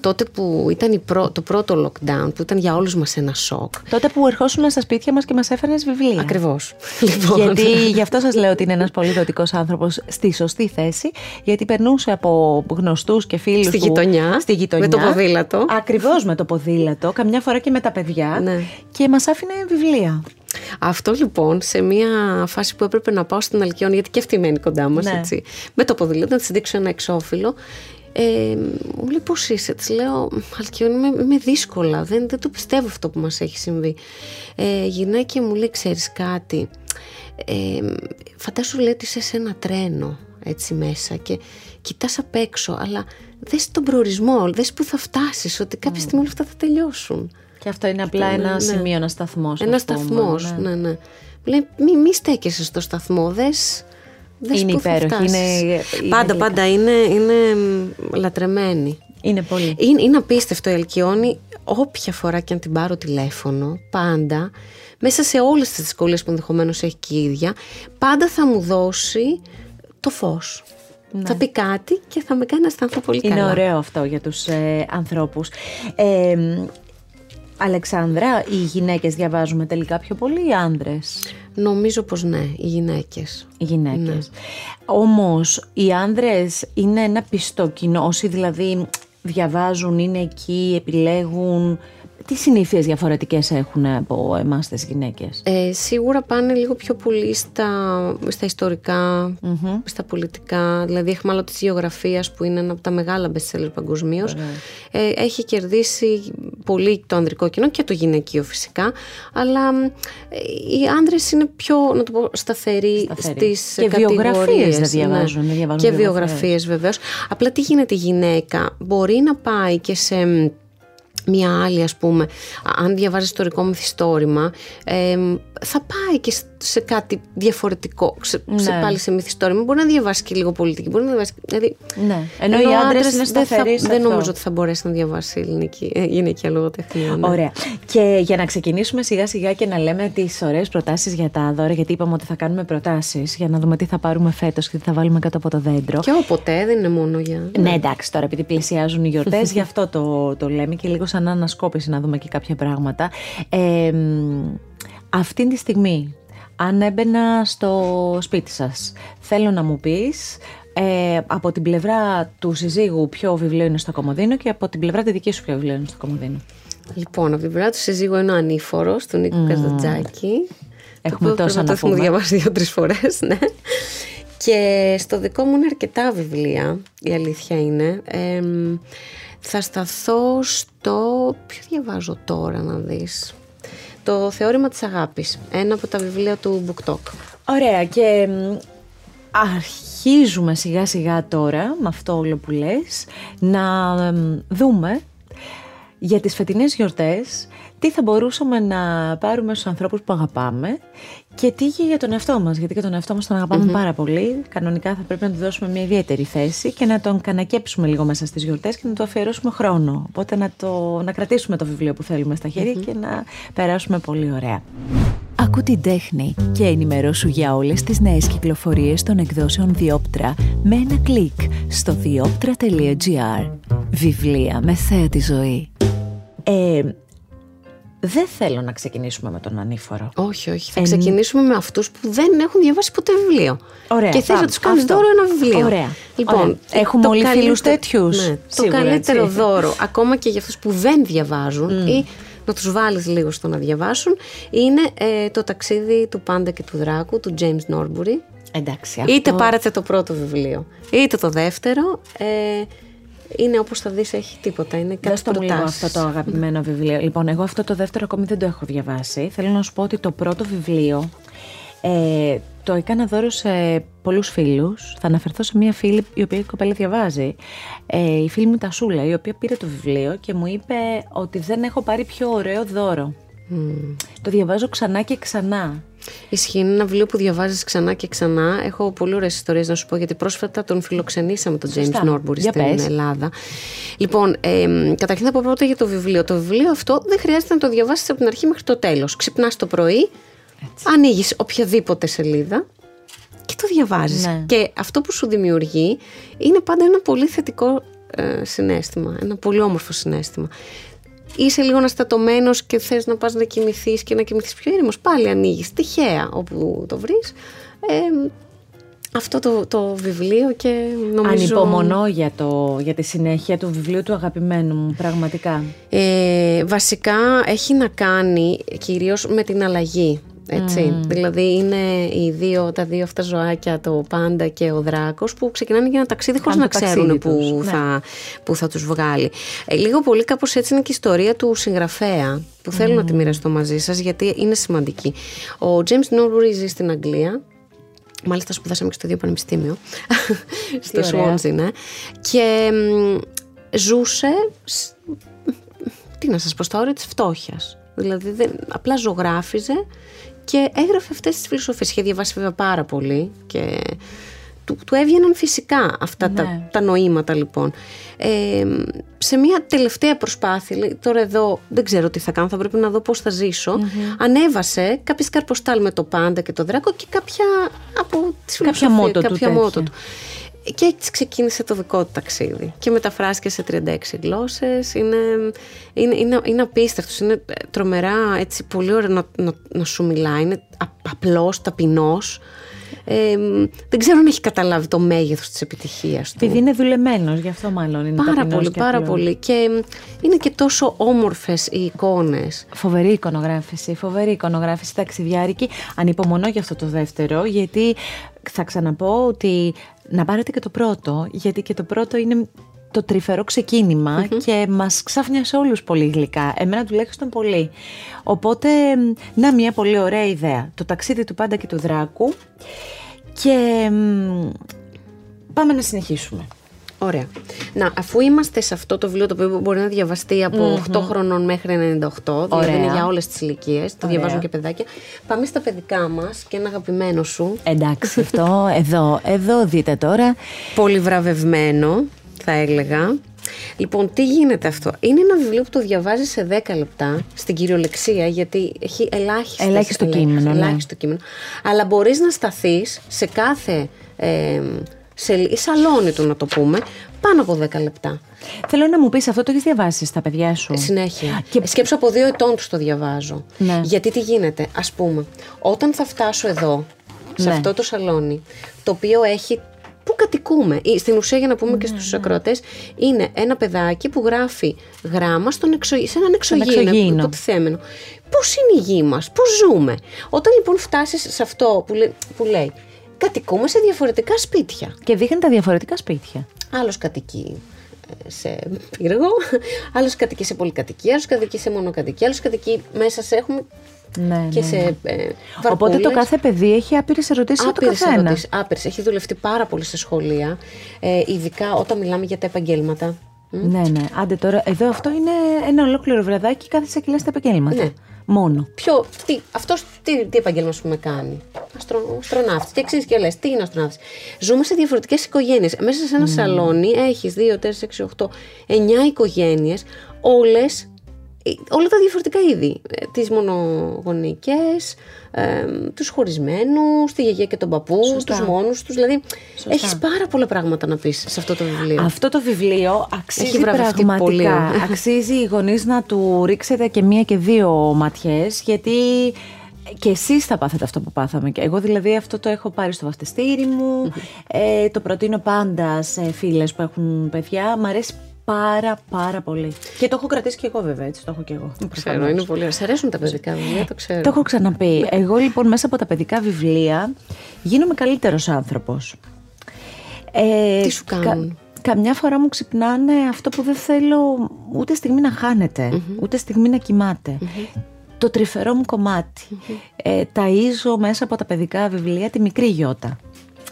τότε που ήταν το πρώτο lockdown, που ήταν για όλους μας ένα σοκ. Τότε που ερχόσουν στα σπίτια μας και μας έφερε βιβλία. Ακριβώς. Λοιπόν. Γιατί γι' αυτό σας λέω ότι είναι ένας πολύ δοτικός άνθρωπος στη σωστή θέση, γιατί περνούσε από γνωστούς και φίλους. Στη, γειτονιά, στη γειτονιά. Με το ποδήλατο. Ακριβώς με το ποδήλατο. Καμιά μια φορά και με τα παιδιά ναι. και μας άφηνε βιβλία. Αυτό λοιπόν σε μια φάση που έπρεπε να πάω στην Αλκιόνη, γιατί και αυτή μένει κοντά μας, ναι. Με το ποδήλατο, να της δείξω ένα εξώφυλλο. Ε, μου λέει πώς είσαι, της λέω Αλκιόνη είμαι, είμαι δύσκολα, δεν, δεν το πιστεύω αυτό που μας έχει συμβεί. Ε, γυρνάει και μου λέει ξέρεις κάτι, ε, φαντάσου λέει ότι είσαι σε ένα τρένο έτσι μέσα και κοιτάς απ' έξω αλλά δες τον προορισμό, δες που θα φτάσεις ότι κάποια στιγμή όλα αυτά θα τελειώσουν. Και αυτό είναι απλά ένα ναι. σημείο, ένα σταθμός. Ένα σταθμός, ναι. ναι, ναι. Λέει, μη, μη στέκεσαι στο σταθμό, δες, δες είναι υπέροχη. Είναι, πάντα, είναι πάντα είναι, είναι λατρεμένη. Είναι πολύ. Είναι, είναι απίστευτο η Αλκιόνη, όποια φορά και αν την πάρω τηλέφωνο, πάντα, μέσα σε όλες τις δυσκολίες που ενδεχομένως έχει και η ίδια, πάντα θα μου δώσει το φως. Ναι. Θα πει κάτι και θα με κάνει να αισθανθώ πολύ Είναι καλά. Είναι ωραίο αυτό για τους ε, ανθρώπους. Ε, Αλεξάνδρα, οι γυναίκες διαβάζουμε τελικά πιο πολύ οι άνδρες; Νομίζω πως ναι, οι γυναίκες. Οι γυναίκες. Ναι. Όμως οι άνδρες είναι ένα πιστό κοινό, όσοι δηλαδή διαβάζουν, είναι εκεί, επιλέγουν, τι συνήθειες διαφορετικές έχουν από εμάς τις γυναίκες; Ε, σίγουρα πάνε λίγο πιο πολύ στα, στα ιστορικα στα πολιτικά. Δηλαδή, έχουμε άλλο τη γεωγραφία που είναι ένα από τα μεγάλα bestseller παγκοσμίως. Ε, έχει κερδίσει πολύ το ανδρικό κοινό και το γυναικείο φυσικά. Αλλά ε, οι άντρε είναι πιο, να το πω, σταθεροί στις κατηγορίε. Και βιογραφίες δεν διαβάζουν. Ναι. διαβάζουν και βιογραφίες βεβαίως. Απλά τι γίνεται η γυναίκα. Μπορεί να πάει και σε μία άλλη ας πούμε αν διαβάζεις ιστορικό μυθιστόρημα ε, θα πάει και σε κάτι διαφορετικό. Σε, ναι. πάλι σε μυθιστόρημα. Μπορεί να διαβάσει και λίγο πολιτική. Μπορεί να διαβάσει. Δηλαδή, ναι. Ενώ, οι άντρες είναι σταθεροί. Δεν, δεν νομίζω ότι θα μπορέσει να διαβάσει ελληνική, ε, γυναικεία λογοτεχνία. Ναι. Ωραία. Και για να ξεκινήσουμε σιγά σιγά και να λέμε τις ωραίες προτάσεις για τα δώρα, γιατί είπαμε ότι θα κάνουμε προτάσεις για να δούμε τι θα πάρουμε φέτος και τι θα βάλουμε κάτω από το δέντρο. Και όποτε, δεν είναι μόνο για. Ναι, εντάξει, τώρα επειδή πλησιάζουν οι γιορτές, γι' αυτό το, το λέμε και λίγο σαν ανασκόπηση να δούμε και κάποια πράγματα. Ε, αυτή τη στιγμή, αν έμπαινα στο σπίτι σας, θέλω να μου πεις ε, από την πλευρά του συζύγου ποιο βιβλίο είναι στο κομμωδίνο και από την πλευρά τη δική σου ποιο βιβλίο είναι στο κομμωδίνο. Λοιπόν, από την πλευρά του συζύγου είναι ο Ανήφορος του Νίκου mm. Καζατζάκη. Έχουμε το τόσα να πούμε. Το διαβάσει δύο-τρεις φορές, ναι. Και στο δικό μου είναι αρκετά βιβλία, η αλήθεια είναι. Ε, θα σταθώ στο... Ποιο διαβάζω τώρα να δεις; Το θεώρημα της αγάπης, ένα από τα βιβλία του BookTok. Ωραία και αρχίζουμε σιγά σιγά τώρα με αυτό όλο που λες να δούμε για τις φετινές γιορτές τι θα μπορούσαμε να πάρουμε στους ανθρώπους που αγαπάμε και τι και για τον εαυτό μας, γιατί και τον εαυτό μας τον αγαπαμε πάρα πολύ. Κανονικά θα πρέπει να του δώσουμε μια ιδιαίτερη θέση και να τον κανακέψουμε λίγο μέσα στις γιορτές και να του αφιερώσουμε χρόνο. Οπότε να, το, να κρατήσουμε το βιβλίο που θέλουμε στα χέρια και να περάσουμε πολύ ωραία. Ακού την τέχνη και ενημερώσου για όλες τις νέες κυκλοφορίες των εκδόσεων Διόπτρα με ένα κλικ στο διόπτρα.gr Βιβλία με θέα τη ζωή. Ε, δεν θέλω να ξεκινήσουμε με τον ανήφορο. Όχι, όχι. Θα ξεκινήσουμε με αυτούς που δεν έχουν διαβάσει ποτέ βιβλίο. Ωραία. Και θε να τους κάνεις δώρο ένα βιβλίο. Ωραία. Λοιπόν, έχουμε όλοι φίλους τέτοιους. Ναι, το καλύτερο έτσι. δώρο, ακόμα και για αυτούς που δεν διαβάζουν ή να τους βάλεις λίγο στο να διαβάσουν, είναι ε, το ταξίδι του Πάντα και του Δράκου, του James Norbury. Εντάξει, αυτό... Είτε πάρετε το πρώτο βιβλίο, είτε το δεύτερο. Ε, είναι όπως θα δεις έχει τίποτα, είναι κάτι το μου αυτό το αγαπημένο βιβλίο. Λοιπόν, εγώ αυτό το δεύτερο ακόμη δεν το έχω διαβάσει. Θέλω να σου πω ότι το πρώτο βιβλίο ε, το έκανα δώρο σε πολλούς φίλους. Θα αναφερθώ σε μια φίλη η οποία η κοπέλα διαβάζει. Ε, η φίλη μου Τασούλα, η οποία πήρε το βιβλίο και μου είπε ότι δεν έχω πάρει πιο ωραίο δώρο. Το διαβάζω ξανά και ξανά. Ισχύει, είναι ένα βιβλίο που διαβάζεις ξανά και ξανά. Έχω πολύ ωραίες ιστορίες να σου πω, γιατί πρόσφατα τον φιλοξενήσαμε τον James Norbury στην Ελλάδα. Λοιπόν, ε, καταρχήν θα πω πρώτα για το βιβλίο. Το βιβλίο αυτό δεν χρειάζεται να το διαβάσεις από την αρχή μέχρι το τέλος. Ξυπνάς το πρωί, ανοίγεις οποιαδήποτε σελίδα και το διαβάζεις. Ναι. Και αυτό που σου δημιουργεί είναι πάντα ένα πολύ θετικό ε, συνέστημα. Ένα πολύ όμορφο συνέστημα είσαι λίγο αναστατωμένος και θες να πας να κοιμηθείς και να κοιμηθείς πιο ήρεμος, πάλι ανοίγεις τυχαία όπου το βρεις. Ε, αυτό το, το βιβλίο και νομίζω... Ανυπομονώ για, το, για τη συνέχεια του βιβλίου του αγαπημένου μου, πραγματικά. Ε, βασικά έχει να κάνει κυρίως με την αλλαγή έτσι. Δηλαδή είναι οι δύο, τα δύο αυτά ζωάκια, το πάντα και ο δράκος που ξεκινάνε για ένα ταξίδι χωρίς να ξέρουν που, ναι. θα, που θα τους βγάλει. Ε, λίγο πολύ κάπως έτσι είναι και η ιστορία του συγγραφέα που θέλω να τη μοιραστώ μαζί σας γιατί είναι σημαντική. Ο James Norbury ζει στην Αγγλία Μάλιστα σπουδάσαμε και στο ίδιο πανεπιστήμιο Στο Swansea ναι. Και ζούσε Τι να σας πω στα όρια της φτώχειας Δηλαδή δεν, απλά ζωγράφιζε και έγραφε αυτές τις φιλοσοφίες. Είχε διαβάσει βέβαια πάρα πολύ και του, του έβγαιναν φυσικά αυτά τα, ναι. τα νοήματα λοιπόν. Ε, σε μια τελευταία προσπάθεια, τώρα εδώ δεν ξέρω τι θα κάνω, θα πρέπει να δω πώς θα ζησω ανέβασε κάποιες καρποστάλ με το πάντα και το δράκο και κάποια από τις κάποια μότο κάποια μότο του. Και έτσι ξεκίνησε το δικό του ταξίδι. Και μεταφράστηκε σε 36 γλώσσες. Είναι, είναι, είναι, είναι απίστευτος. Είναι τρομερά έτσι, πολύ ωραίο να, να, να σου μιλάει. Είναι απλός, ταπεινός. Ε, δεν ξέρω αν έχει καταλάβει το μέγεθος της επιτυχίας του. Επειδή είναι δουλεμένος, γι' αυτό μάλλον είναι Πάρα πολύ, πάρα πολύ. Και είναι και τόσο όμορφες οι εικόνες. Φοβερή εικονογράφηση, φοβερή εικονογράφηση ταξιδιάρικη. Ανυπομονώ για αυτό το δεύτερο, γιατί θα ξαναπώ ότι να πάρετε και το πρώτο, γιατί και το πρώτο είναι το τρυφερό και μας ξάφνιασε όλους πολύ γλυκά, εμένα τουλάχιστον πολύ. Οπότε, να μια πολύ ωραία ιδέα, το ταξίδι του Πάντα και του Δράκου και πάμε να συνεχίσουμε. Ωραία. Να, αφού είμαστε σε αυτό το βιβλίο το οποίο μπορεί να διαβαστεί από 8 χρονών μέχρι 98, δηλαδή είναι για όλες τις ηλικίες, το διαβάζουν και παιδάκια. Πάμε στα παιδικά μας και ένα αγαπημένο σου. Εντάξει, αυτό εδώ, εδώ δείτε τώρα. Πολύ βραβευμένο, θα έλεγα. Λοιπόν, τι γίνεται αυτό; Είναι ένα βιβλίο που το διαβάζει σε 10 λεπτά στην κυριολεξία, γιατί έχει ελάχιστο, ελάχιστο κείμενο. Ναι. Ελάχιστο κείμενο. Αλλά μπορείς να σταθείς σε κάθε. Ε, σε σαλόνι του να το πούμε, πάνω από 10 λεπτά. Θέλω να μου πεις αυτό το έχεις διαβάσει στα παιδιά σου; Ε, συνέχεια. Και... Σκέψω από δύο ετών τους το διαβάζω. Ναι. Γιατί τι γίνεται, ας πούμε, όταν θα φτάσω εδώ, σε Ναι. αυτό το σαλόνι, το οποίο έχει. Πού κατοικούμε; Ή, Στην ουσία, για να πούμε και στους ακροατές, είναι ένα παιδάκι που γράφει γράμμα στον εξω... σε έναν εξωγήινο. εξωγήινο. Υποτιθέμενο. Πώς είναι η γη μας, πώς ζούμε; Όταν λοιπόν φτάσεις σε αυτό που, λέ- που λέει, κατοικούμε σε διαφορετικά σπίτια. Και δείχνει τα διαφορετικά σπίτια. Άλλος κατοικεί ε, σε πύργο, άλλος κατοικεί σε πολυκατοικία, άλλος κατοικεί σε μονοκατοικία, άλλος κατοικεί μέσα σε έχουμε Ναι, και ναι, σε. ναι. Ε, Οπότε το βαρκούλες. κάθε παιδί έχει άπειρες ερωτήσεις από το Άπειρες καθένα. ερωτήσεις, άπειρες. Έχει δουλευτεί πάρα πολύ σε σχολεία, ε, ειδικά όταν μιλάμε για τα επαγγέλματα. Μ. Ναι, ναι. Άντε τώρα, εδώ αυτό είναι ένα ολόκληρο βραδάκι, κάθεσαι και λες τα επαγγέλματα. Ναι. Μόνο. Ποιο, τι, αυτός τι, τι επαγγέλμα σου με κάνει; Αστρο, αστροναύτης. Και εξής και λες, τι είναι αστροναύτης; Ζούμε σε διαφορετικές οικογένειες. Μέσα σε ένα σαλόνι έχεις 2, 4, 6, 8, 9 οικογένειες, όλες, ε, όλα τα διαφορετικά είδη. Ε, τις μονογονικές, ε, τους χωρισμένους, τη γιαγιά και τον παππού, Σωστά. τους μόνους τους. Δηλαδή, Σωστά. έχεις πάρα πολλά πράγματα να πεις σε αυτό το βιβλίο. Αυτό το βιβλίο αξίζει Έχει βραβευτεί πραγματικά. πολύ. Αξίζει οι γονείς να του ρίξετε και μία και δύο ματιές, γιατί και εσείς θα πάθετε αυτό που πάθαμε. Και εγώ δηλαδή αυτό το έχω πάρει στο βαφτιστήρι μου, ε, το προτείνω πάντα σε φίλες που έχουν παιδιά. Μ' αρέσει πάρα πάρα πολύ. Και το έχω κρατήσει και εγώ βέβαια, έτσι το έχω και εγώ. ξέρω, είναι πολύ ωραία. Σ' αρέσουν τα παιδικά βιβλία, το ξέρω. Το έχω ξαναπεί. Εγώ λοιπόν μέσα από τα παιδικά βιβλία γίνομαι καλύτερος άνθρωπος. Ε, Τι σου κάνουν; καμιά φορά μου ξυπνάνε αυτό που δεν θέλω ούτε στιγμή να χανεται ούτε στιγμή να κοιμάται. Το τρυφερό μου κομματι Ε, ταΐζω μέσα από τα παιδικά βιβλία τη μικρή γιώτα.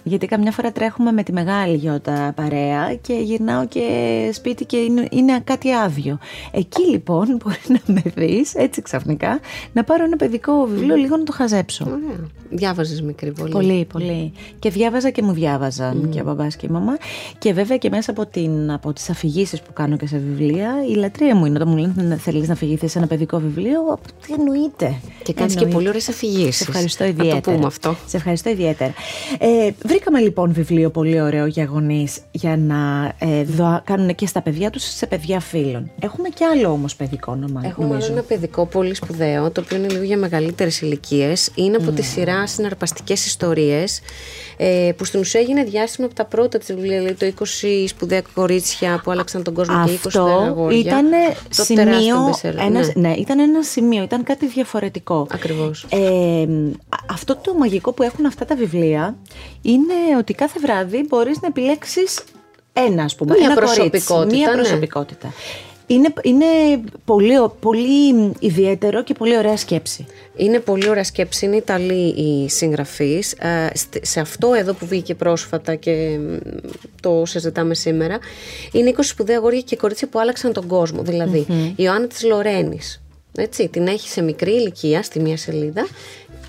Γιατί καμιά φορά τρέχουμε με τη μεγάλη γιώτα παρέα και γυρνάω και σπίτι και είναι, είναι κάτι άδειο. Εκεί λοιπόν μπορεί να με δεις έτσι ξαφνικά να πάρω ένα παιδικό βιβλίο λίγο να το χαζέψω. Ωραία. Διάβαζες μικρή πολύ. Πολύ, πολύ. Και διάβαζα και μου διάβαζαν και ο μπαμπάς και η μαμά. Και βέβαια και μέσα από, την, από τις αφηγήσεις που κάνω και σε βιβλία, η λατρεία μου είναι όταν μου λένε θέλεις να αφηγηθείς σε ένα παιδικό βιβλίο, τι εννοείται. Και κάνεις και Εννοείται. πολύ ωραίες αφηγήσεις. Σε ευχαριστώ Να ιδιαίτερα. το πούμε αυτό. Σε ευχαριστώ ιδιαίτερα. Ε, βρήκαμε λοιπόν βιβλίο πολύ ωραίο για γονείς για να ε, δω, κάνουν και στα παιδιά τους σε παιδιά φίλων. Έχουμε και άλλο όμως παιδικό όνομα, Έχουμε νομίζω. άλλο ένα παιδικό πολύ σπουδαίο, το οποίο είναι λίγο για μεγαλύτερες ηλικίες. Είναι από τη σειρά συναρπαστικές ιστορίες, ε, που στην ουσία έγινε διάσημο από τα πρώτα της βιβλία, δηλαδή το 20 σπουδαία κορίτσια που άλλαξαν τον κόσμο και 20 Αυτό αγόρια. ήταν Το τεράστιο σημείο, bestseller, ένας, ναι. ναι. ήταν ένα σημείο, ήταν κάτι διαφορετικό. Ακριβώς. Ε, α- αυτό το μαγικό που έχουν αυτά τα βιβλία είναι ότι κάθε βράδυ μπορείς να επιλέξεις ένα, ας πούμε, Μία ένα κορίτσι, προσωπικότητα, μία ναι. προσωπικότητα. Είναι, είναι πολύ, ω- πολύ ιδιαίτερο και πολύ ωραία σκέψη. Είναι πολύ ωραία σκέψη. Είναι Ιταλοί οι συγγραφεί. σε αυτό εδώ που βγήκε πρόσφατα και μ, το συζητάμε σήμερα, είναι 20 σπουδαία αγόρια και κορίτσια που άλλαξαν τον κόσμο. Δηλαδή, η Ιωάννα της Λορένης. Έτσι, την έχει σε μικρή ηλικία στη μία σελίδα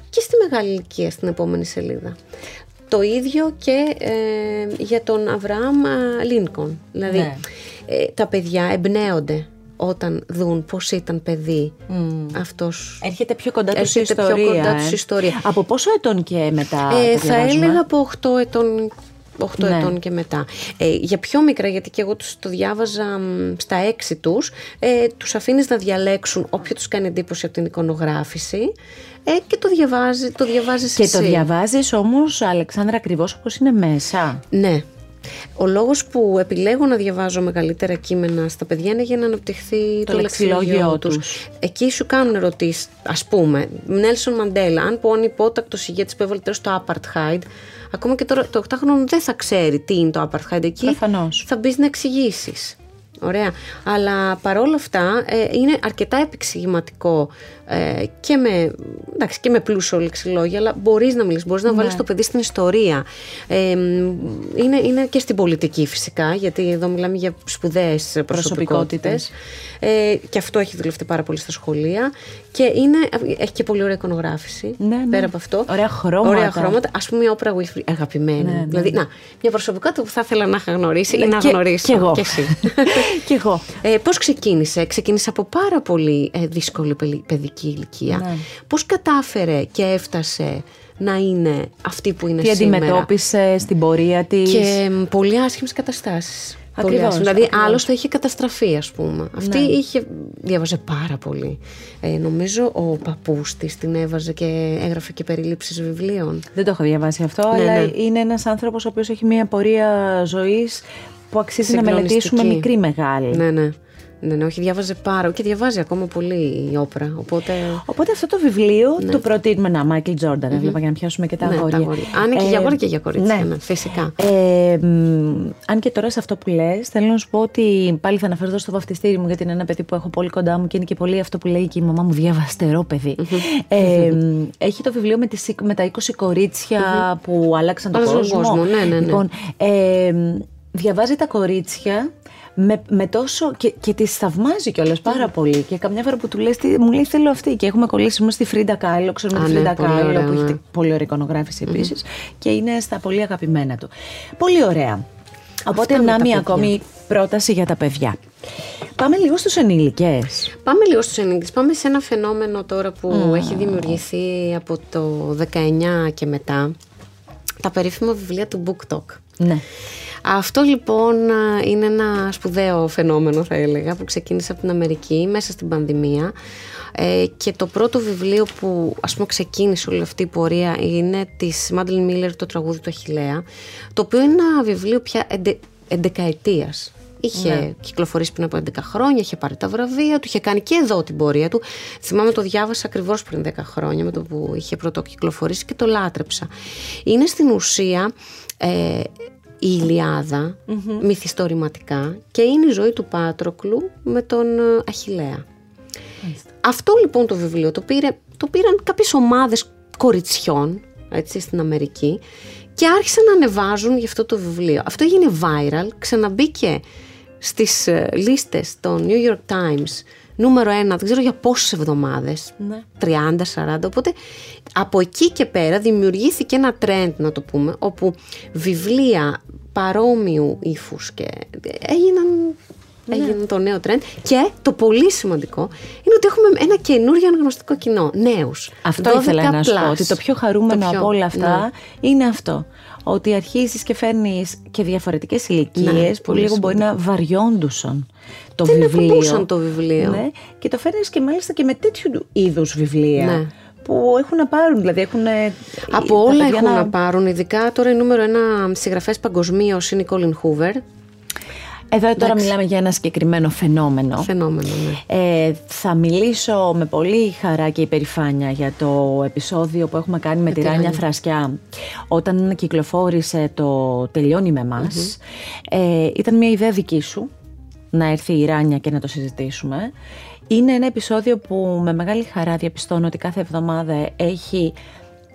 και στη μεγάλη ηλικία στην επόμενη σελίδα. Το ίδιο και ε, για τον Αβραάμ α, Λίνκον. Δηλαδή, Ναι. Ε, τα παιδιά εμπνέονται όταν δουν πώς ήταν παιδί αυτός Έρχεται πιο κοντά τους η Έρχεται πιο ιστορία. κοντά ε. τους η ιστορία. Από πόσο ετών και μετά Ε, το θα διαβάζουμε; έλεγα από 8 ετών 8 Ναι. ετών και μετά. Ε, για πιο μικρά, γιατί και εγώ τους το διάβαζα μ, στα 6 τους, ε, τους αφήνεις να διαλέξουν όποιο τους κάνει εντύπωση από την εικονογράφηση ε, και το διαβάζει, το διαβάζεις Και εσύ. το διαβάζεις όμως, Αλεξάνδρα, ακριβώς όπως είναι μέσα. Ναι. Ο λόγος που επιλέγω να διαβάζω μεγαλύτερα κείμενα στα παιδιά είναι για να αναπτυχθεί το, Το λεξιλόγιο λεξιλόγιο τους. τους. Εκεί σου κάνουν ερωτήσεις, ας πούμε, Νέλσον Μαντέλα, αν πω ανυπότακτος ηγέτης που έβαλε τέλος το Apartheid, ακόμα και τώρα το 8χρονο δεν θα ξέρει τι είναι το Apartheid εκεί. Προφανώς. Θα μπεις να εξηγήσεις. Ωραία. Αλλά παρόλα αυτά ε, είναι αρκετά επεξηγηματικό ε, και, με, εντάξει, και με πλούσιο λεξιλόγια, αλλά μπορείς να μιλήσεις, μπορείς να ναι. βάλεις το παιδί στην ιστορία. Ε, είναι, είναι και στην πολιτική φυσικά, γιατί εδώ μιλάμε για σπουδαίες προσωπικότητες. Ε, και αυτό έχει δουλευτεί πάρα πολύ στα σχολεία. Και είναι, έχει και πολύ ωραία εικονογράφηση. Ναι, ναι. Πέρα από αυτό. Ωραία χρώματα. Ωραία χρώματα. Α πούμε, η Όπρα Winfrey, αγαπημένη. Ναι, ναι, δηλαδή, να, μια προσωπικότητα που θα ήθελα να είχα γνωρίσει ή να και, γνωρίσω. Και εγώ. Και εσύ. και εγώ. Ε, Πώς ξεκίνησε, ξεκίνησε από πάρα πολύ ε, δύσκολη παιδική ηλικία. Ναι. Πώς κατάφερε και έφτασε να είναι αυτή που είναι Τι σήμερα; Τι αντιμετώπισε στην πορεία της; Και πολύ άσχημες καταστάσεις. Ακριβώς, δηλαδή, ακριβώς. άλλο θα είχε καταστραφεί, ας πούμε. Αυτή ναι. είχε. διάβαζε πάρα πολύ. Ε, νομίζω ο παππούς της την έβαζε και έγραφε και περιλήψεις βιβλίων. Δεν το έχω διαβάσει αυτό, ναι, αλλά ναι. είναι ένας άνθρωπος ο οποίος έχει μια πορεία ζωής που αξίζει να μελετήσουμε μικρή μεγάλη. Ναι, ναι. Ναι, ναι, όχι, διάβαζε πάρα και διαβάζει ακόμα πολύ η όπρα. Οπότε, οπότε αυτό το βιβλίο ναι. το προτείνουμε να, Μάικλ Τζόρνταν, mm-hmm. για να πιάσουμε και τα ναι, αγόρια. Αν είναι και για αγόρια και για κορίτσια, ναι. ναι. φυσικά. Ε, αν και τώρα σε αυτό που λες, θέλω να σου πω ότι πάλι θα αναφέρω στο βαφτιστήρι μου, γιατί είναι ένα παιδί που έχω πολύ κοντά μου και είναι και πολύ αυτό που λέει και η μαμά μου, διαβαστερό παιδί. Ε, έχει το βιβλίο με, τις, με τα 20 κορίτσια που άλλαξαν τον κόσμο. κόσμο. Ναι, ναι, ναι. Λοιπόν, ε, διαβάζει τα κορίτσια με, με τόσο. και, και τη θαυμάζει κιόλας πάρα πολύ. Και καμιά φορά που του λες, μου λέει θέλω αυτή. Και έχουμε κολλήσει είμαστε στη Φρίντα Κάλο, ξέρουμε τη Φρίντα Κάλο που έχει πολύ ωραία εικονογράφηση και είναι στα πολύ αγαπημένα του. Πολύ ωραία. Οπότε να μια ακόμη πρόταση για τα παιδιά. Πάμε λίγο στους ενήλικες. Πάμε λίγο στους ενήλικες. Πάμε σε ένα φαινόμενο τώρα που έχει δημιουργηθεί από το 19 και μετά. Τα περίφημα βιβλία του BookTok. Ναι. Αυτό λοιπόν είναι ένα σπουδαίο φαινόμενο θα έλεγα που ξεκίνησε από την Αμερική μέσα στην πανδημία ε, και το πρώτο βιβλίο που ας πούμε ξεκίνησε όλη αυτή η πορεία είναι της Μάντλιν Μίλλερ το τραγούδι του Αχιλέα το οποίο είναι ένα βιβλίο πια εντε, εντεκαετίας Είχε ναι. κυκλοφορήσει πριν από 11 χρόνια, είχε πάρει τα βραβεία του, είχε κάνει και εδώ την πορεία του. Θυμάμαι το διάβασα ακριβώς πριν 10 χρόνια με το που είχε πρώτο κυκλοφορήσει και το λάτρεψα. Είναι στην ουσία ε, η ηλιαδα μυθιστορηματικά και είναι η ζωή του Πάτροκλου με τον ε, Αχιλέα. Αυτό λοιπόν το βιβλίο το, πήρε, το πήραν κάποιες ομάδες κοριτσιών έτσι, στην Αμερική και άρχισαν να ανεβάζουν γι' αυτό το βιβλίο. Αυτό έγινε viral, ξαναμπήκε στις ε, λίστες των New York Times νούμερο ένα, δεν ξέρω για πόσες εβδομάδες, ναι. 30-40, οπότε από εκεί και πέρα δημιουργήθηκε ένα trend να το πούμε, όπου βιβλία παρόμοιου ύφους και έγιναν ναι. έγινε το νέο trend. Και το πολύ σημαντικό είναι ότι έχουμε ένα καινούριο αναγνωστικό κοινό. Νέους. Αυτό ήθελα να σου πω. Ότι το πιο χαρούμενο από όλα αυτά ναι. είναι αυτό. Ότι αρχίζεις και φέρνεις και διαφορετικές ηλικίες ναι, που λίγο μπορεί να βαριόντουσαν το Δεν βιβλίο. το βιβλίο; Ναι, και το φέρνεις και μάλιστα και με τέτοιου είδους βιβλία. Ναι που έχουν να πάρουν. Δηλαδή έχουν, Από όλα έχουν να... πάρουν. Ειδικά τώρα η νούμερο ένα συγγραφέας παγκοσμίως είναι η Colin Hoover. Εδώ τώρα μιλάμε για ένα συγκεκριμένο φαινόμενο. Φαινόμενο, ναι. Ε, θα μιλήσω με πολύ χαρά και υπερηφάνεια για το επεισόδιο που έχουμε κάνει με, τη Ράνια Θρασκιά όταν κυκλοφόρησε το «Τελειώνει με μας Ε, ήταν μια ιδέα δική σου να έρθει η Ράνια και να το συζητήσουμε. Είναι ένα επεισόδιο που με μεγάλη χαρά διαπιστώνω ότι κάθε εβδομάδα έχει,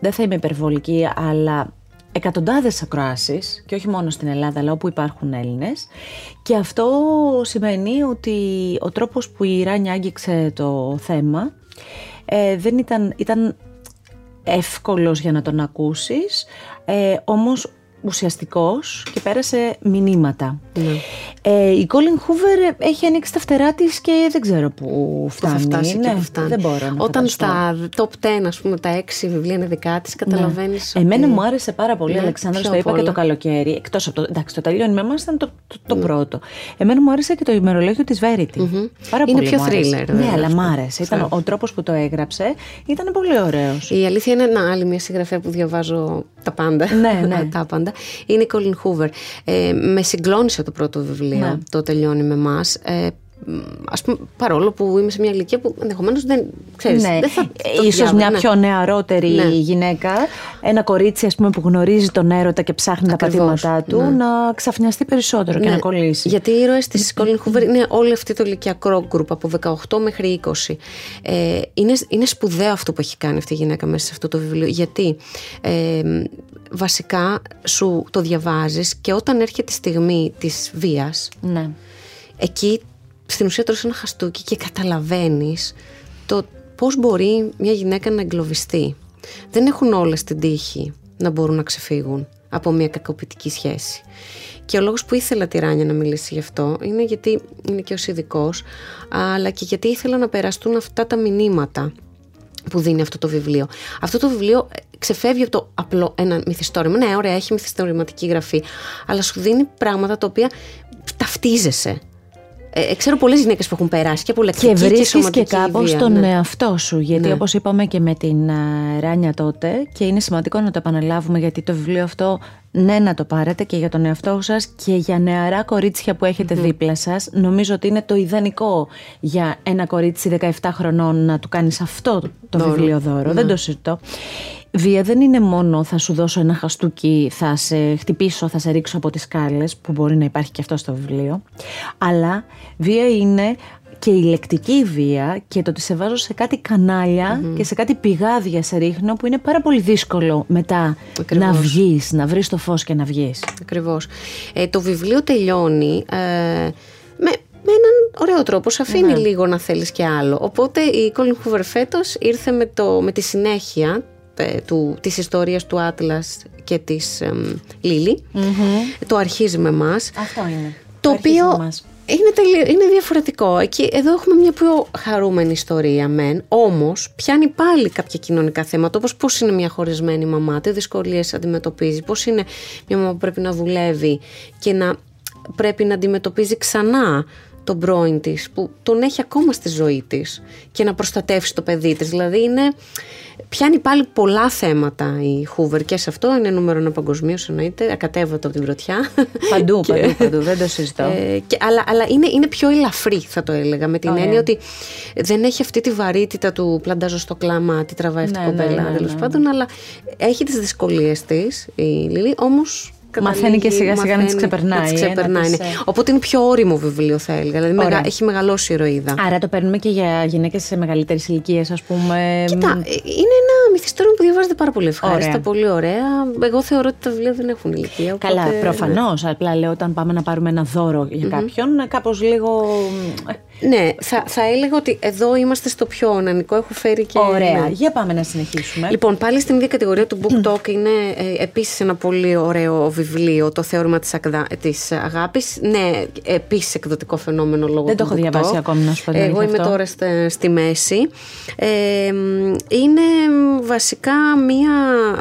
δεν θα είμαι υπερβολική, αλλά εκατοντάδες ακροάσεις και όχι μόνο στην Ελλάδα αλλά όπου υπάρχουν Έλληνες. Και αυτό σημαίνει ότι ο τρόπος που η Ράνια άγγιξε το θέμα ε, δεν ήταν, ήταν εύκολος για να τον ακούσεις. Ε, όμως ουσιαστικός και πέρασε μηνύματα. Ναι. Ε, η Colin Hoover έχει ανοίξει τα φτερά της και δεν ξέρω πού φτάνει. Θα φτάσει ναι, και φτάνει. Δεν μπορώ να Όταν στα top 10, ας πούμε, τα 6 βιβλία είναι δικά της, καταλαβαίνεις. Ναι. Εμένα μου άρεσε πάρα πολύ, ναι, Αλεξάνδρα, το είπα και το καλοκαίρι. Εκτός από το. Εντάξει, το τελειώνει με εμά ήταν το, το, ναι. πρώτο. Εμένα μου άρεσε και το ημερολόγιο της Verity. Mm-hmm. Πάρα είναι πολύ πιο thriller. Ναι, αλλά μου άρεσε. Ήταν, ο τρόπος που το έγραψε ήταν πολύ ωραίος. Η αλήθεια είναι να άλλη μια συγγραφέα που διαβάζω τα πάντα. Ναι, ναι. τα πάντα. Είναι η Colin Hoover. Ε, με συγκλώνησε το πρώτο βιβλίο, ναι. το τελειώνει με εμάς. Ε, ας πούμε, παρόλο που είμαι σε μια ηλικία που ενδεχομένως δεν ξέρεις, ναι. δεν θα το Ίσως μια ναι. πιο νεαρότερη Ναι. γυναίκα, ένα κορίτσι ας πούμε, που γνωρίζει τον έρωτα και ψάχνει Ακριβώς, τα πατήματά του, ναι. να ξαφνιαστεί περισσότερο και Ναι, να κολλήσει. Γιατί οι ήρωες της Colin Hoover είναι όλη αυτή το ηλικιακό γκρουπ από 18 μέχρι 20. Ε, είναι, είναι σπουδαίο αυτό που έχει κάνει αυτή η γυναίκα μέσα σε αυτό το βιβλίο. Γιατί ε, βασικά σου το διαβάζεις και όταν έρχεται η στιγμή της βίας, Ναι. εκεί στην ουσία τρως ένα χαστούκι και καταλαβαίνεις το πώς μπορεί μια γυναίκα να εγκλωβιστεί. Δεν έχουν όλες την τύχη να μπορούν να ξεφύγουν από μια κακοποιητική σχέση. Και ο λόγος που ήθελα τη Ράνια να μιλήσει γι' αυτό είναι γιατί είναι και ως ειδικός, αλλά και γιατί ήθελα να περαστούν αυτά τα μηνύματα που δίνει αυτό το βιβλίο. Αυτό το βιβλίο ε, ξεφεύγει από το απλό ένα μυθιστόρημα. Ναι, ωραία, έχει μυθιστορηματική γραφή, αλλά σου δίνει πράγματα τα οποία ταυτίζεσαι. Ε, ξέρω πολλές γυναίκες που έχουν περάσει και από λεκτική Και και, βρίσκεις και, σωματική κάπως βία, τον ναι. εαυτό σου. Γιατί Ναι. όπως είπαμε και με την α, Ράνια τότε, και είναι σημαντικό να το επαναλάβουμε, γιατί το βιβλίο αυτό ναι να το πάρετε και για τον εαυτό σας και για νεαρά κορίτσια που έχετε δίπλα σας. Νομίζω ότι είναι το ιδανικό για ένα κορίτσι 17 χρονών να του κάνεις αυτό το Δώρο. βιβλίο δώρο. Δεν το συζητώ. Βία δεν είναι μόνο θα σου δώσω ένα χαστούκι, θα σε χτυπήσω, θα σε ρίξω από τις σκάλες, που μπορεί να υπάρχει και αυτό στο βιβλίο. Αλλά βία είναι και η λεκτική βία και το ότι σε βάζω σε κάτι κανάλια και σε κάτι πηγάδια σε ρίχνω που είναι πάρα πολύ δύσκολο μετά Ακριβώς. να βγεις, να βρεις το φως και να βγεις. Ακριβώς. Ε, το βιβλίο τελειώνει ε, με, με έναν ωραίο τρόπο, σε αφήνει λίγο να θέλεις και άλλο. Οπότε η Colin Hoover φέτος ήρθε με, το, με τη συνέχεια ε, του, της ιστορίας του Άτλας και της εμ, λιλη Το αρχίζει με μας. Αυτό είναι. Το Αρχίζει οποίο με μας. είναι, τελει- είναι διαφορετικό. Εκεί, εδώ έχουμε μια πιο χαρούμενη ιστορία, μεν. Όμως, πιάνει πάλι κάποια κοινωνικά θέματα, όπως πώς είναι μια χωρισμένη μαμά, τι δυσκολίες αντιμετωπίζει, πώς είναι μια μαμά που πρέπει να δουλεύει και να πρέπει να αντιμετωπίζει ξανά τον πρώην της, που τον έχει ακόμα στη ζωή της και να προστατεύσει το παιδί της. Δηλαδή, είναι, πιάνει πάλι πολλά θέματα η Χούβερ και σε αυτό είναι νούμερο ένα παγκοσμίως, εννοείται, ακατέβατο από την πρωτιά. Παντού, Και- παντού, παντού, δεν το συζητώ. ε, και, αλλά αλλά είναι, είναι πιο ελαφρύ, θα το έλεγα. Με την Ωραία. έννοια ότι δεν έχει αυτή τη βαρύτητα του πλαντάζω στο κλάμα, τι τραβάει αυτή η Ναι, ναι, κοπέλα, ναι, τέλος ναι. πάντων. Αλλά έχει τις δυσκολίες της η Λίλη, όμως. Μαθαίνει και σιγά σιγά να τις ξεπερνάει, Να τις ε, να ξεπερνάει, τις, ναι. ε. Οπότε είναι πιο όριμο βιβλίο, θα έλεγα. Δηλαδή Ωραία. μεγα- έχει μεγαλώσει η ηρωίδα. Άρα το παίρνουμε και για γυναίκες σε μεγαλύτερες ηλικίες ας πούμε. Κοίτα, ε, είναι ένα μυθιστόρημα που διαβάζεται πάρα πολύ ευχάριστα, Ωραία. πολύ ωραία. Εγώ θεωρώ ότι τα βιβλία δεν έχουν ηλικία. Οπότε, Καλά, ναι. προφανώς. Απλά λέω όταν πάμε να πάρουμε ένα δώρο για κάποιον, κάπως λίγο. Ναι, θα, θα έλεγα ότι εδώ είμαστε στο πιο ονανικό. Έχω φέρει και. Ωραία. ναι. Για πάμε να συνεχίσουμε. Λοιπόν, πάλι στην ίδια κατηγορία του Book Talk είναι ε, επίσης ένα πολύ ωραίο βιβλίο, το θεώρημα της, ακδα... της αγάπης. Ναι, επίσης εκδοτικό φαινόμενο λόγω Δεν του το έχω Book διαβάσει Talk. ακόμη, να σου πω την Εγώ αλήθεια είμαι αυτό. τώρα στη, στη μέση. Ε, μ, είναι μ, βασικά μία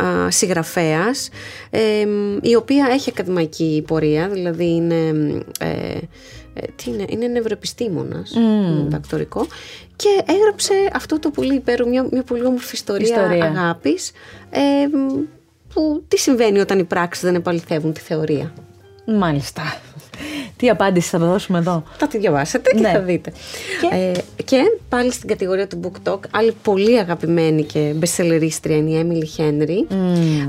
α, συγγραφέας ε, μ, η οποία έχει ακαδημαϊκή πορεία, δηλαδή είναι... μ, Ε, ε, τι είναι, είναι νευροεπιστήμονας, δακτορικό και έγραψε αυτό το πολύ υπέροχο, μια, μια πολύ όμορφη ιστορία, Ιστορία. αγάπης ε, μ, που τι συμβαίνει όταν οι πράξεις δεν επαληθεύουν τη θεωρία; Μάλιστα. Τι απάντηση θα δώσουμε εδώ; Θα τη διαβάσετε και Ναι. θα δείτε. Και; Ε, και πάλι στην κατηγορία του Book Talk, άλλη πολύ αγαπημένη και μπεσελερίστρια είναι η Emily Henry.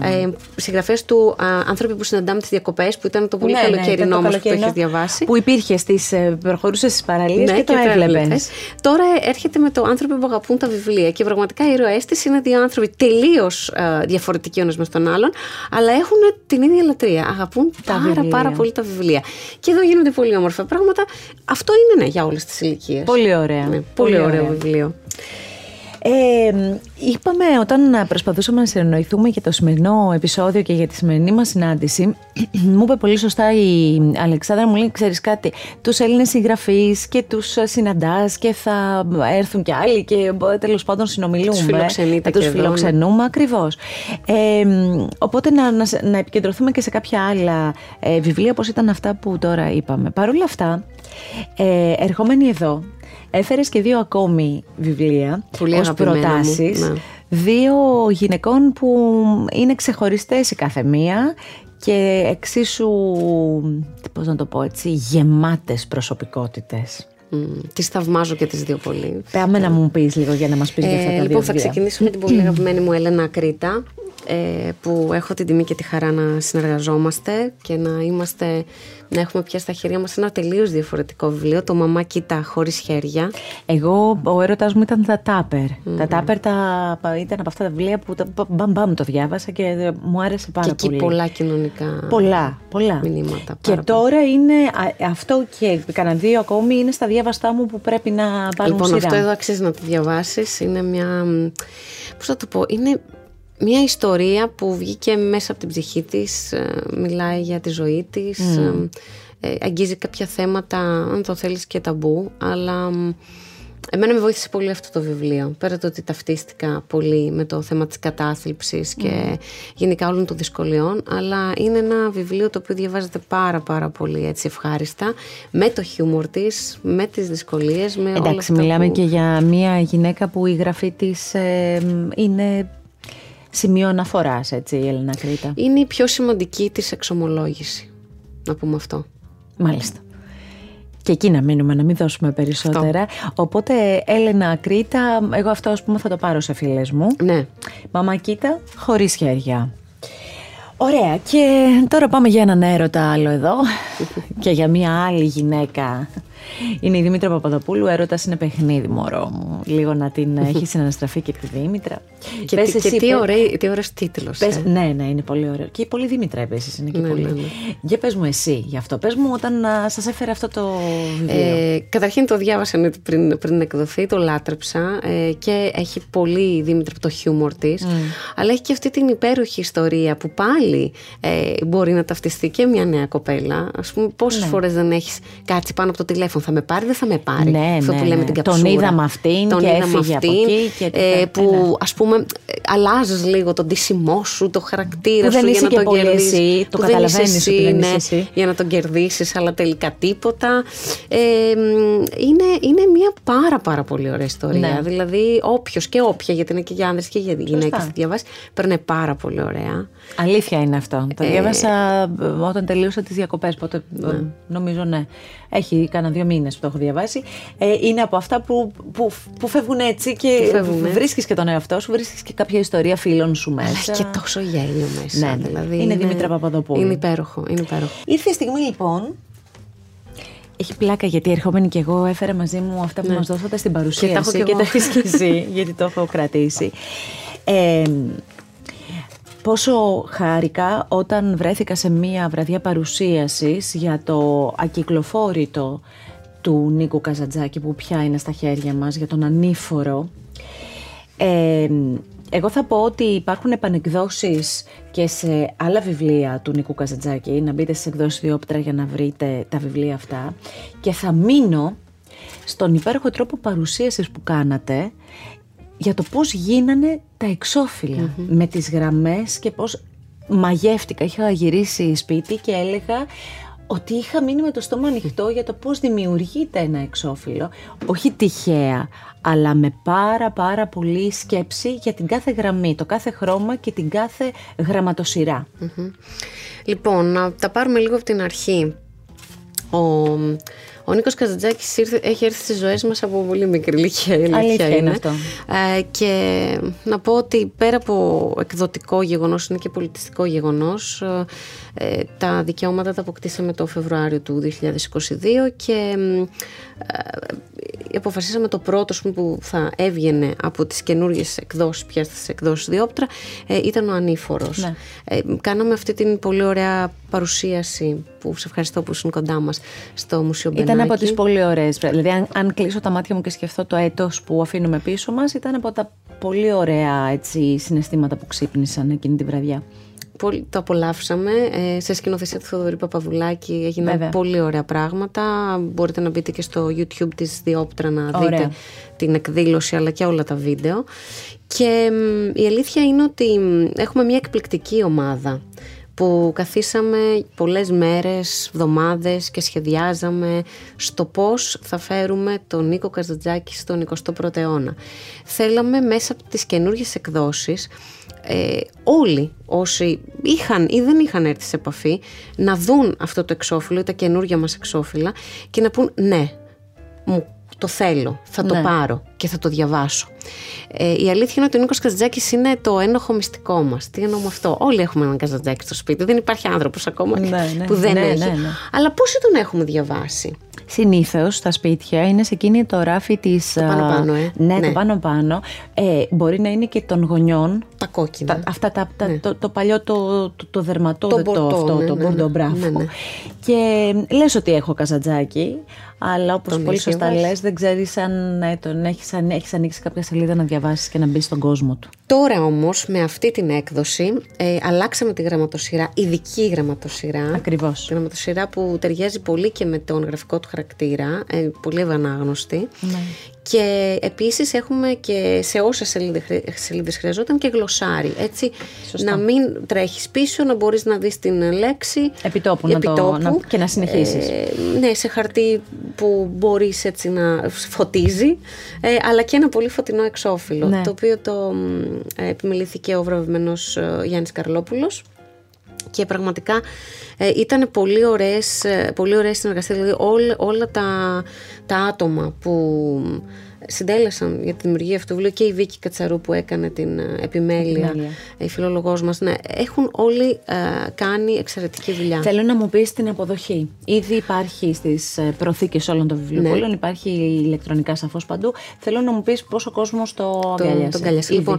Ε, συγγραφές του α, «Άνθρωποι που συναντάμε τις διακοπές» που ήταν το πολύ Ναι, ναι, καλοκαιρινό ήταν το μας που το καλοκαιρινό έχεις διαβάσει. Που υπήρχε στις. προχωρούσες στις παραλίες Ναι, και το έβλεπες. έβλεπες. Τώρα έρχεται με το άνθρωποι που αγαπούν τα βιβλία και πραγματικά οι ήρωές της είναι δύο άνθρωποι τελείως ε, διαφορετικοί ο ένας με τον άλλον, αλλά έχουν την ίδια λατρεία. Αγαπούν Τα πάρα βιβλία. πάρα πολύ τα βιβλία. Και εδώ γίνονται πολύ όμορφα πράγματα. Αυτό είναι ναι, για όλες τις ηλικίες. Πολύ ωραία. Ναι, πολύ, ωραίο βιβλίο. Ε, είπαμε όταν προσπαθούσαμε να συνεννοηθούμε για το σημερινό επεισόδιο και για τη σημερινή μας συνάντηση μου είπε πολύ σωστά η Αλεξάνδρα μου λέει ξέρεις κάτι τους Έλληνες συγγραφείς και τους συναντάς και θα έρθουν και άλλοι και τέλος πάντων συνομιλούμε Τους φιλοξενείτε θα τους και εδώ, ναι. φιλοξενούμε ακριβώς ε, οπότε να, να, να επικεντρωθούμε και σε κάποια άλλα ε, βιβλία όπως ήταν αυτά που τώρα είπαμε Παρ' όλα αυτά ε, ερχόμενοι εδώ Έφερες και δύο ακόμη βιβλία Πολύ ως αγαπημένα μου, προτάσεις. ναι. Δύο γυναικών που είναι ξεχωριστές η κάθε μία και εξίσου, πώς να το πω έτσι, γεμάτες προσωπικότητες. τις θαυμάζω και τις δύο πολύ. Πάμε να μου πεις λίγο για να μας πεις για αυτά τα ε, Λοιπόν, θα ξεκινήσω με την πολύ αγαπημένη μου Έλενα Κρήτα ε, που έχω την τιμή και τη χαρά να συνεργαζόμαστε και να είμαστε να έχουμε πια στα χέρια μας ένα τελείως διαφορετικό βιβλίο, το «Μαμά κοίτα χωρίς χέρια». Εγώ, ο έρωτας μου ήταν τα τάπερ. Τα τάπερ τα, ήταν από αυτά τα βιβλία που μπαμ μπαμ το διάβασα και μου άρεσε πάρα και πολύ. Και πολλά κοινωνικά πολλά, πολλά. μηνύματα. Και τώρα είναι αυτό και κανένα δύο ακόμη είναι στα διάβαστά μου που πρέπει να πάρουν λοιπόν, σειρά. αυτό εδώ αξίζει να το διαβάσεις. Είναι μια, πώς θα το πω, είναι μια ιστορία που βγήκε μέσα από την ψυχή της, ε, μιλάει για τη ζωή της, mm. αγγίζει κάποια θέματα, αν το θέλεις και ταμπού, αλλά εμένα με βοήθησε πολύ αυτό το βιβλίο. Πέρα το ότι ταυτίστηκα πολύ με το θέμα της κατάθλιψης και γενικά όλων των δυσκολιών, αλλά είναι ένα βιβλίο το οποίο διαβάζεται πάρα πάρα πολύ έτσι ευχάριστα, με το χιούμορ της, με τις δυσκολίες, με Εντάξει, όλα αυτά μιλάμε που... και για μια γυναίκα που η γραφή της είναι σημείο αναφοράς, έτσι, η Έλληνα Κρήτα; Είναι η πιο σημαντική της εξομολόγηση. Να πούμε αυτό. Μάλιστα. Και εκεί να μείνουμε, να μην δώσουμε περισσότερα. Οπότε, Έλενα Κρήτα, εγώ αυτό ας πούμε θα το πάρω σε φίλες μου. Ναι. Μαμακίτα, χωρίς χέρια. Ωραία. Και τώρα πάμε για έναν έρωτα άλλο εδώ και για μια άλλη γυναίκα είναι η Δήμητρα Παπαδοπούλου. Έρωτας είναι παιχνίδι, μωρό μου. Λίγο να την έχεις συναναστραφεί και τη Δήμητρα. Και, πες, και τι, ωραί, τι ωραίος τίτλος. ε. Ναι, ναι, είναι πολύ ωραίο. Και πολύ Δήμητρα επίσης είναι και ναι, πολύ. Ναι, ναι. Για πες μου εσύ γι' αυτό. Πες μου όταν σας έφερε αυτό το βιβλίο. Ε, καταρχήν το διάβασα πριν, πριν εκδοθεί, το λάτρεψα ε, και έχει πολύ Δήμητρα το χιούμορ της. Mm. Αλλά έχει και αυτή την υπέροχη ιστορία που πάλι ε, μπορεί να ταυτιστεί και μια νέα κοπέλα. Α πούμε, πόσες ναι. φορές δεν έχεις κάτσει πάνω από το τηλέφωνο θα με πάρει, δεν θα με πάρει. Ναι, Αυτό ναι, που λέμε ναι. την καψούρα. Τον είδα με αυτήν τον και είδα έφυγε αυτήν, από εκεί. Και ε, που ας πούμε αλλάζεις λίγο τον τίσιμό σου, το χαρακτήρα που σου δεν για να τον κερδίσει. Το καταλαβαίνεις ότι δεν ναι, είσαι εσύ. Για να τον κερδίσεις, αλλά τελικά τίποτα. Ε, είναι, είναι μια πάρα πάρα πολύ ωραία ιστορία. Ναι. Δηλαδή, όποιος και όποια, γιατί είναι και για άνδρες και για γυναίκες, τη διαβάσεις, περνάει πάρα πολύ ωραία. Αλήθεια είναι αυτό. Το ε, διάβασα όταν τελείωσα τις διακοπές. Ναι. Νομίζω ναι. Έχει κάνα δύο μήνες που το έχω διαβάσει. Ε, είναι από αυτά που, που, που φεύγουν έτσι και βρίσκεις και τον εαυτό σου, βρίσκεις και κάποια ιστορία φίλων σου μέσα. Αλλά και τόσο γέλιο μέσα. Ναι, δηλαδή είναι, είναι Δήμητρα Παπαδοπούλου. Είναι υπέροχο, είναι υπέροχο. Ήρθε η στιγμή λοιπόν έχει πλάκα γιατί ερχόμενη και εγώ έφερα μαζί μου αυτά που ναι. μας δώσατε στην παρουσίαση και τα έχεις και εσύ γιατί το έχω κρατήσει. Ε, πόσο χάρηκα όταν βρέθηκα σε μία βραδιά παρουσίασης για το ακυκλοφόρητο του Νίκου Καζαντζάκη που πια είναι στα χέρια μας για τον ανήφορο. Ε, εγώ θα πω ότι υπάρχουν επανεκδόσεις και σε άλλα βιβλία του Νίκου Καζαντζάκη, να μπείτε στις εκδόσεις Διόπτρα για να βρείτε τα βιβλία αυτά και θα μείνω στον υπέροχο τρόπο παρουσίασης που κάνατε για το πώς γίνανε τα εξώφυλλα με τις γραμμές και πώς μαγεύτηκα. Είχα γυρίσει σπίτι και έλεγα ότι είχα μείνει με το στόμα ανοιχτό για το πώς δημιουργείται ένα εξώφυλλο, όχι τυχαία, αλλά με πάρα πάρα πολύ σκέψη για την κάθε γραμμή, το κάθε χρώμα και την κάθε γραμματοσυρά. Λοιπόν, να τα πάρουμε λίγο από την αρχή. Ο, ο Νίκος Καζαντζάκης έχει έρθει στις ζωές μας από πολύ μικρή ηλικία. Αλήθεια είναι, είναι αυτό. Ε, και να πω ότι πέρα από εκδοτικό γεγονός είναι και πολιτιστικό γεγονός ε, τα δικαιώματα τα αποκτήσαμε το Φεβρουάριο του 2022 και ε, αποφασίσαμε το πρώτο που θα έβγαινε από τις καινούργιες εκδόσεις πια στις εκδόσεις Διόπτρα ε, ήταν ο Ανήφορος. Ναι. Ε, κάναμε αυτή την πολύ ωραία παρουσίαση που σε ευχαριστώ που ήσουν κοντά μας στο Μουσείο Μπενάκη. Ήταν από τις πολύ ωραίες. Δηλαδή αν, αν κλείσω τα μάτια μου και σκεφτώ το έτος που αφήνουμε πίσω μας ήταν από τα πολύ ωραία έτσι, συναισθήματα που ξύπνησαν εκείνη τη βραδιά. Πολύ, το απολαύσαμε. Ε, σε σκηνοθεσία του Θοδωρή Παπαδουλάκη έγιναν Βέβαια. πολύ ωραία πράγματα. Μπορείτε να μπείτε και στο YouTube της Διόπτρα να Ωραία. δείτε την εκδήλωση αλλά και όλα τα βίντεο. Και μ, η αλήθεια είναι ότι μ, έχουμε μια εκπληκτική ομάδα που καθίσαμε πολλές μέρες, εβδομάδες και σχεδιάζαμε στο πώς θα φέρουμε τον Νίκο Καζαντζάκη στον 21ο αιώνα. Θέλαμε μέσα από τις καινούργιες εκδόσεις ε, όλοι όσοι είχαν ή δεν είχαν έρθει σε επαφή να δουν αυτό το εξώφυλλο ή τα καινούργια μας εξώφυλλα και να πούν ναι, μου το θέλω, θα το ναι. πάρω και θα το διαβάσω. Ε, η αλήθεια είναι ότι ο Νίκος Καζατζάκη είναι το ένοχο μυστικό μας. Τι εννοώ με αυτό; Όλοι έχουμε έναν Καζατζάκη στο σπίτι. Δεν υπάρχει άνθρωπος ακόμα ναι, ναι, που δεν έχει. Αλλά πόσοι τον έχουμε διαβάσει; Συνήθως στα σπίτια είναι σε εκείνη το ράφι της. Το πάνω-πάνω, ε. Ναι, το πάνω-πάνω. Ε, μπορεί να είναι και των γονιών. Τα κόκκινα. Τα, αυτά τα, το, το, παλιό το, το, το δερματό το, το, αυτό, το μπορντό, Και λες ότι έχω καζατζάκι, αλλά όπως πολύ σωστά λες, δεν ξέρεις αν ε, τον έχεις αν έχεις ανοίξει κάποια σελίδα να διαβάσεις και να μπεις στον κόσμο του. Τώρα όμως, με αυτή την έκδοση, ε, αλλάξαμε τη γραμματοσυρά, ειδική γραμματοσυρά. Ακριβώς. Γραμματοσυρά που ταιριάζει πολύ και με τον γραφικό του χαρακτήρα, ε, πολύ ευανάγνωστη. Ναι. Και επίσης έχουμε και σε όσε σελίδες χρειαζόταν και γλωσσάρι. Έτσι, να μην τρέχεις πίσω, να μπορείς να δεις την λέξη επιτόπου, επιτόπου να το, και να συνεχίσεις. Ε, ναι, σε χαρτί που μπορείς έτσι να φωτίζει, ε, αλλά και ένα πολύ φωτεινό εξώφυλλο, ναι. το οποίο το ε, επιμελήθηκε ο βραβευμένος ε, Γιάννης Καρλόπουλος και πραγματικά ε, ήταν πολύ ωραίες, ε, πολύ ωραίες συνεργασίες, δηλαδή όλα, τα, τα άτομα που συντέλεσαν για τη δημιουργία αυτού του βιβλίου και η Βίκη Κατσαρού που έκανε την ε, επιμέλεια, η φιλόλογός μας, ναι, έχουν όλοι ε, κάνει εξαιρετική δουλειά. Θέλω να μου πεις την αποδοχή. Ήδη υπάρχει στις ε, προθήκες όλων των βιβλίων, ναι. υπάρχει ηλεκτρονικά σαφώς παντού. Θέλω να μου πεις πόσο κόσμος το, το αγκαλιάσει. Λοιπόν,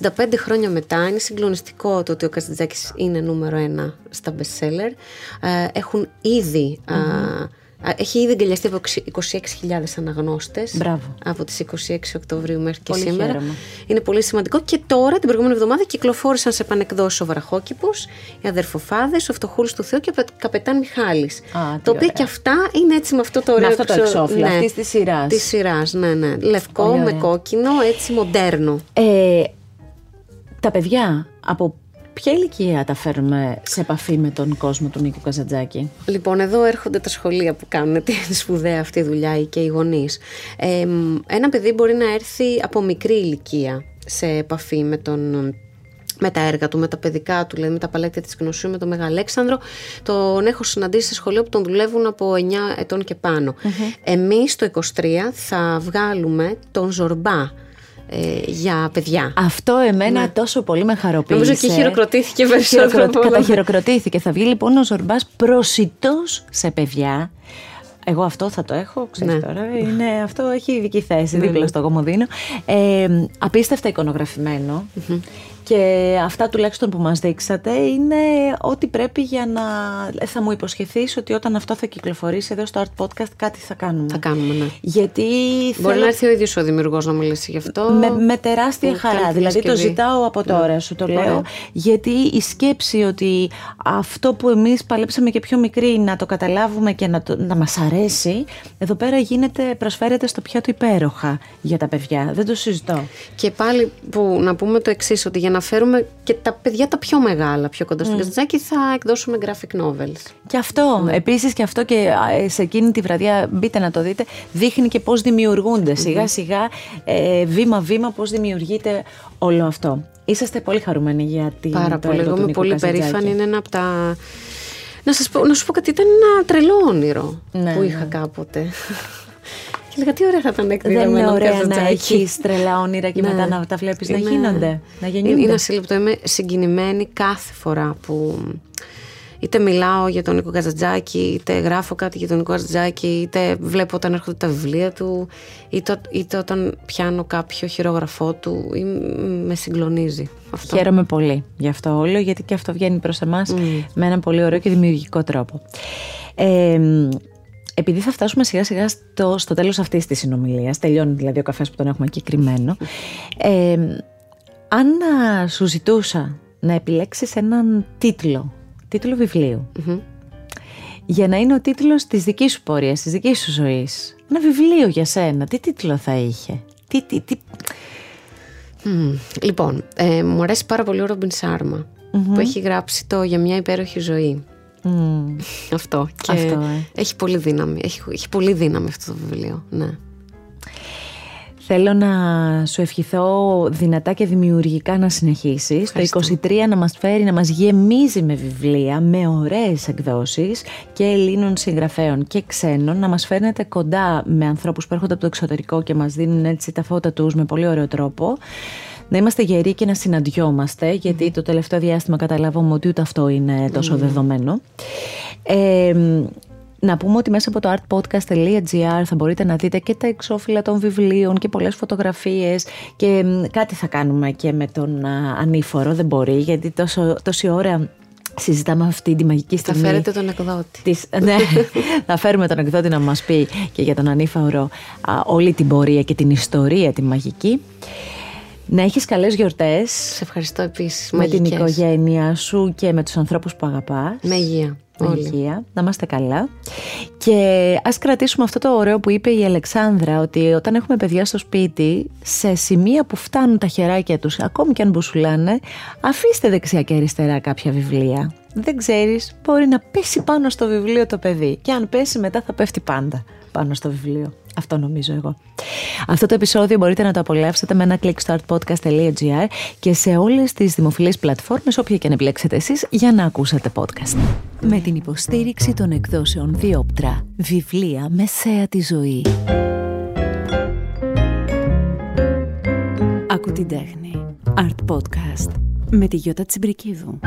65 χρόνια μετά είναι συγκλονιστικό το ότι ο Καστιτζάκης είναι νούμερο ένα στα bestseller. Ε, έχουν ήδη... Έχει ήδη εγκαλιαστεί από 26.000 αναγνώστες. Από τις 26 Οκτωβρίου μέχρι και σήμερα. Χαίρομαι. Είναι πολύ σημαντικό. Και τώρα, την προηγούμενη εβδομάδα, κυκλοφόρησαν σε επανεκδόσει ο Βραχόκηπος, οι Αδερφοφάδες, ο Φτωχούλης του Θεού και ο Καπετάν Μιχάλης. Το οποίο και αυτά είναι έτσι με αυτό το ωραίο αυτό το εξώφυλλο ναι, αυτής της σειράς. Της σειράς, ναι, ναι. Λευκό με κόκκινο, έτσι μοντέρνο. Ε, τα παιδιά από Ποια ηλικία τα φέρουμε σε επαφή με τον κόσμο του Νίκου Καζαντζάκη; Λοιπόν, εδώ έρχονται τα σχολεία που κάνουν τη σπουδαία αυτή δουλειά και οι γονείς. Ε, ένα παιδί μπορεί να έρθει από μικρή ηλικία σε επαφή με τον με τα έργα του, με τα παιδικά του, δηλαδή με τα παλέτια της γνωσίου, με τον Μεγαλέξανδρο. Τον έχω συναντήσει σε σχολείο που τον δουλεύουν από 9 ετών και πάνω. Mm-hmm. Εμείς το 23 θα βγάλουμε τον Ζορμπά ε, για παιδιά. Αυτό εμένα ναι. τόσο πολύ με χαροποίησε. Νομίζω και χειροκροτήθηκε περισσότερο. Καταχειροκροτήθηκε. Θα βγει λοιπόν ο Ζορμπάς προσιτός σε παιδιά. Εγώ αυτό θα το έχω, ξέρεις ναι. τώρα. Είναι, αυτό έχει ειδική θέση ναι, δίπλα ναι. στο Γομοδίνο. Ε, απίστευτα εικονογραφημένο. Και αυτά τουλάχιστον που μας δείξατε είναι ό,τι πρέπει για να... Θα μου υποσχεθείς ότι όταν αυτό θα κυκλοφορήσει εδώ στο Art Podcast κάτι θα κάνουμε. Θα κάνουμε, ναι. Γιατί Μπορεί να έρθει ο ίδιος ο δημιουργός να μιλήσει γι' αυτό. Με, με τεράστια χαρά. Δηλαδή το ζητάω από τώρα, ναι. σου το λέω. Γιατί η σκέψη ότι αυτό που εμείς παλέψαμε και πιο μικρή να το καταλάβουμε και να, το, να μας αρέσει, εδώ πέρα γίνεται, προσφέρεται στο πιάτο υπέροχα για τα παιδιά. Δεν το συζητώ. Και πάλι που να πούμε το εξής ότι για να φέρουμε και τα παιδιά τα πιο μεγάλα πιο κοντά στο mm. θα εκδώσουμε graphic novels. Και αυτό, ναι. επίσης και αυτό και σε εκείνη τη βραδιά μπείτε να το δείτε, δείχνει και πώς δημιουργούνται σιγά σιγά, ε, βήμα βήμα πώς δημιουργείται όλο αυτό. Είσαστε πολύ χαρούμενοι για την Πάρα πολύ, εγώ είμαι πολύ περήφανη, είναι ένα από τα... Να, σας πω, να σου πω κάτι, ήταν ένα τρελό όνειρο ναι, που είχα ναι. κάποτε. Και λέγα τι ωραία θα ήταν εκδίδαμε Δεν είναι ωραία να έχεις τρελά όνειρα και ναι. μετά να τα βλέπεις να γίνονται. Να γεννιούνται. Είναι ασύλληπτο. Είμαι συγκινημένη κάθε φορά που είτε μιλάω για τον Νίκο Καζατζάκη, είτε γράφω κάτι για τον Νίκο Καζατζάκη, είτε βλέπω όταν έρχονται τα βιβλία του, είτε, είτε όταν πιάνω κάποιο χειρόγραφό του, ή με συγκλονίζει. Αυτό. Χαίρομαι πολύ γι' αυτό όλο, γιατί και αυτό βγαίνει προς εμάς mm. με έναν πολύ ωραίο και δημιουργικό τρόπο. Ε, επειδή θα φτάσουμε σιγά σιγά στο, στο τέλος αυτής της συνομιλίας, τελειώνει δηλαδή ο καφές που τον έχουμε εκεί κρυμμένο, ε, αν σου ζητούσα να επιλέξεις έναν τίτλο, τίτλο για να είναι ο τίτλος της δικής σου πορείας, της δικής σου ζωής, ένα βιβλίο για σένα, τι τίτλο θα είχε, τι... τι, τι... Λοιπόν, ε, μου αρέσει πάρα πολύ ο Ρόμπιν που έχει γράψει το «Για μια υπέροχη ζωή». Αυτό. Και αυτό, ε. έχει πολύ δύναμη. Έχει, έχει πολύ δύναμη αυτό το βιβλίο. Ναι. Θέλω να σου ευχηθώ δυνατά και δημιουργικά να συνεχίσεις. Το 23 να μας φέρει, να μας γεμίζει με βιβλία, με ωραίες εκδόσεις και Ελλήνων συγγραφέων και ξένων. Να μας φέρνετε κοντά με ανθρώπους που έρχονται από το εξωτερικό και μας δίνουν έτσι τα φώτα τους με πολύ ωραίο τρόπο να είμαστε γεροί και να συναντιόμαστε, γιατί το τελευταίο διάστημα καταλάβαμε ότι ούτε αυτό είναι τόσο δεδομένο. Ε, να πούμε ότι μέσα από το artpodcast.gr θα μπορείτε να δείτε και τα εξώφυλλα των βιβλίων και πολλές φωτογραφίες και κάτι θα κάνουμε και με τον ανήφορο, δεν μπορεί γιατί τόσο, τόση ώρα συζητάμε αυτή τη μαγική στιγμή. Θα φέρετε τον εκδότη. Της, ναι, θα φέρουμε τον εκδότη να μας πει και για τον ανήφορο όλη την πορεία και την ιστορία τη μαγική. Να έχεις καλές γιορτές. Σε ευχαριστώ επίσης. Με την οικογένεια σου και με τους ανθρώπους που αγαπάς. Με υγεία. Με υγεία. Να είμαστε καλά. Και ας κρατήσουμε αυτό το ωραίο που είπε η Αλεξάνδρα, ότι όταν έχουμε παιδιά στο σπίτι, σε σημεία που φτάνουν τα χεράκια τους, ακόμη και αν μπουσουλάνε, αφήστε δεξιά και αριστερά κάποια βιβλία. Δεν ξέρεις, μπορεί να πέσει πάνω στο βιβλίο το παιδί. Και αν πέσει μετά θα πέφτει πάντα πάνω στο βιβλίο. Αυτό νομίζω εγώ. Αυτό το επεισόδιο μπορείτε να το απολαύσετε με ένα κλικ στο artpodcast.gr και σε όλες τις δημοφιλείς πλατφόρμες όποια και αν επιλέξετε εσείς για να ακούσετε podcast. Με την υποστήριξη των εκδόσεων Διόπτρα, βιβλία μεσαία τη ζωή. Ακού την τέχνη. Art Podcast με τη Γιώτα Τσιμπρικίδου.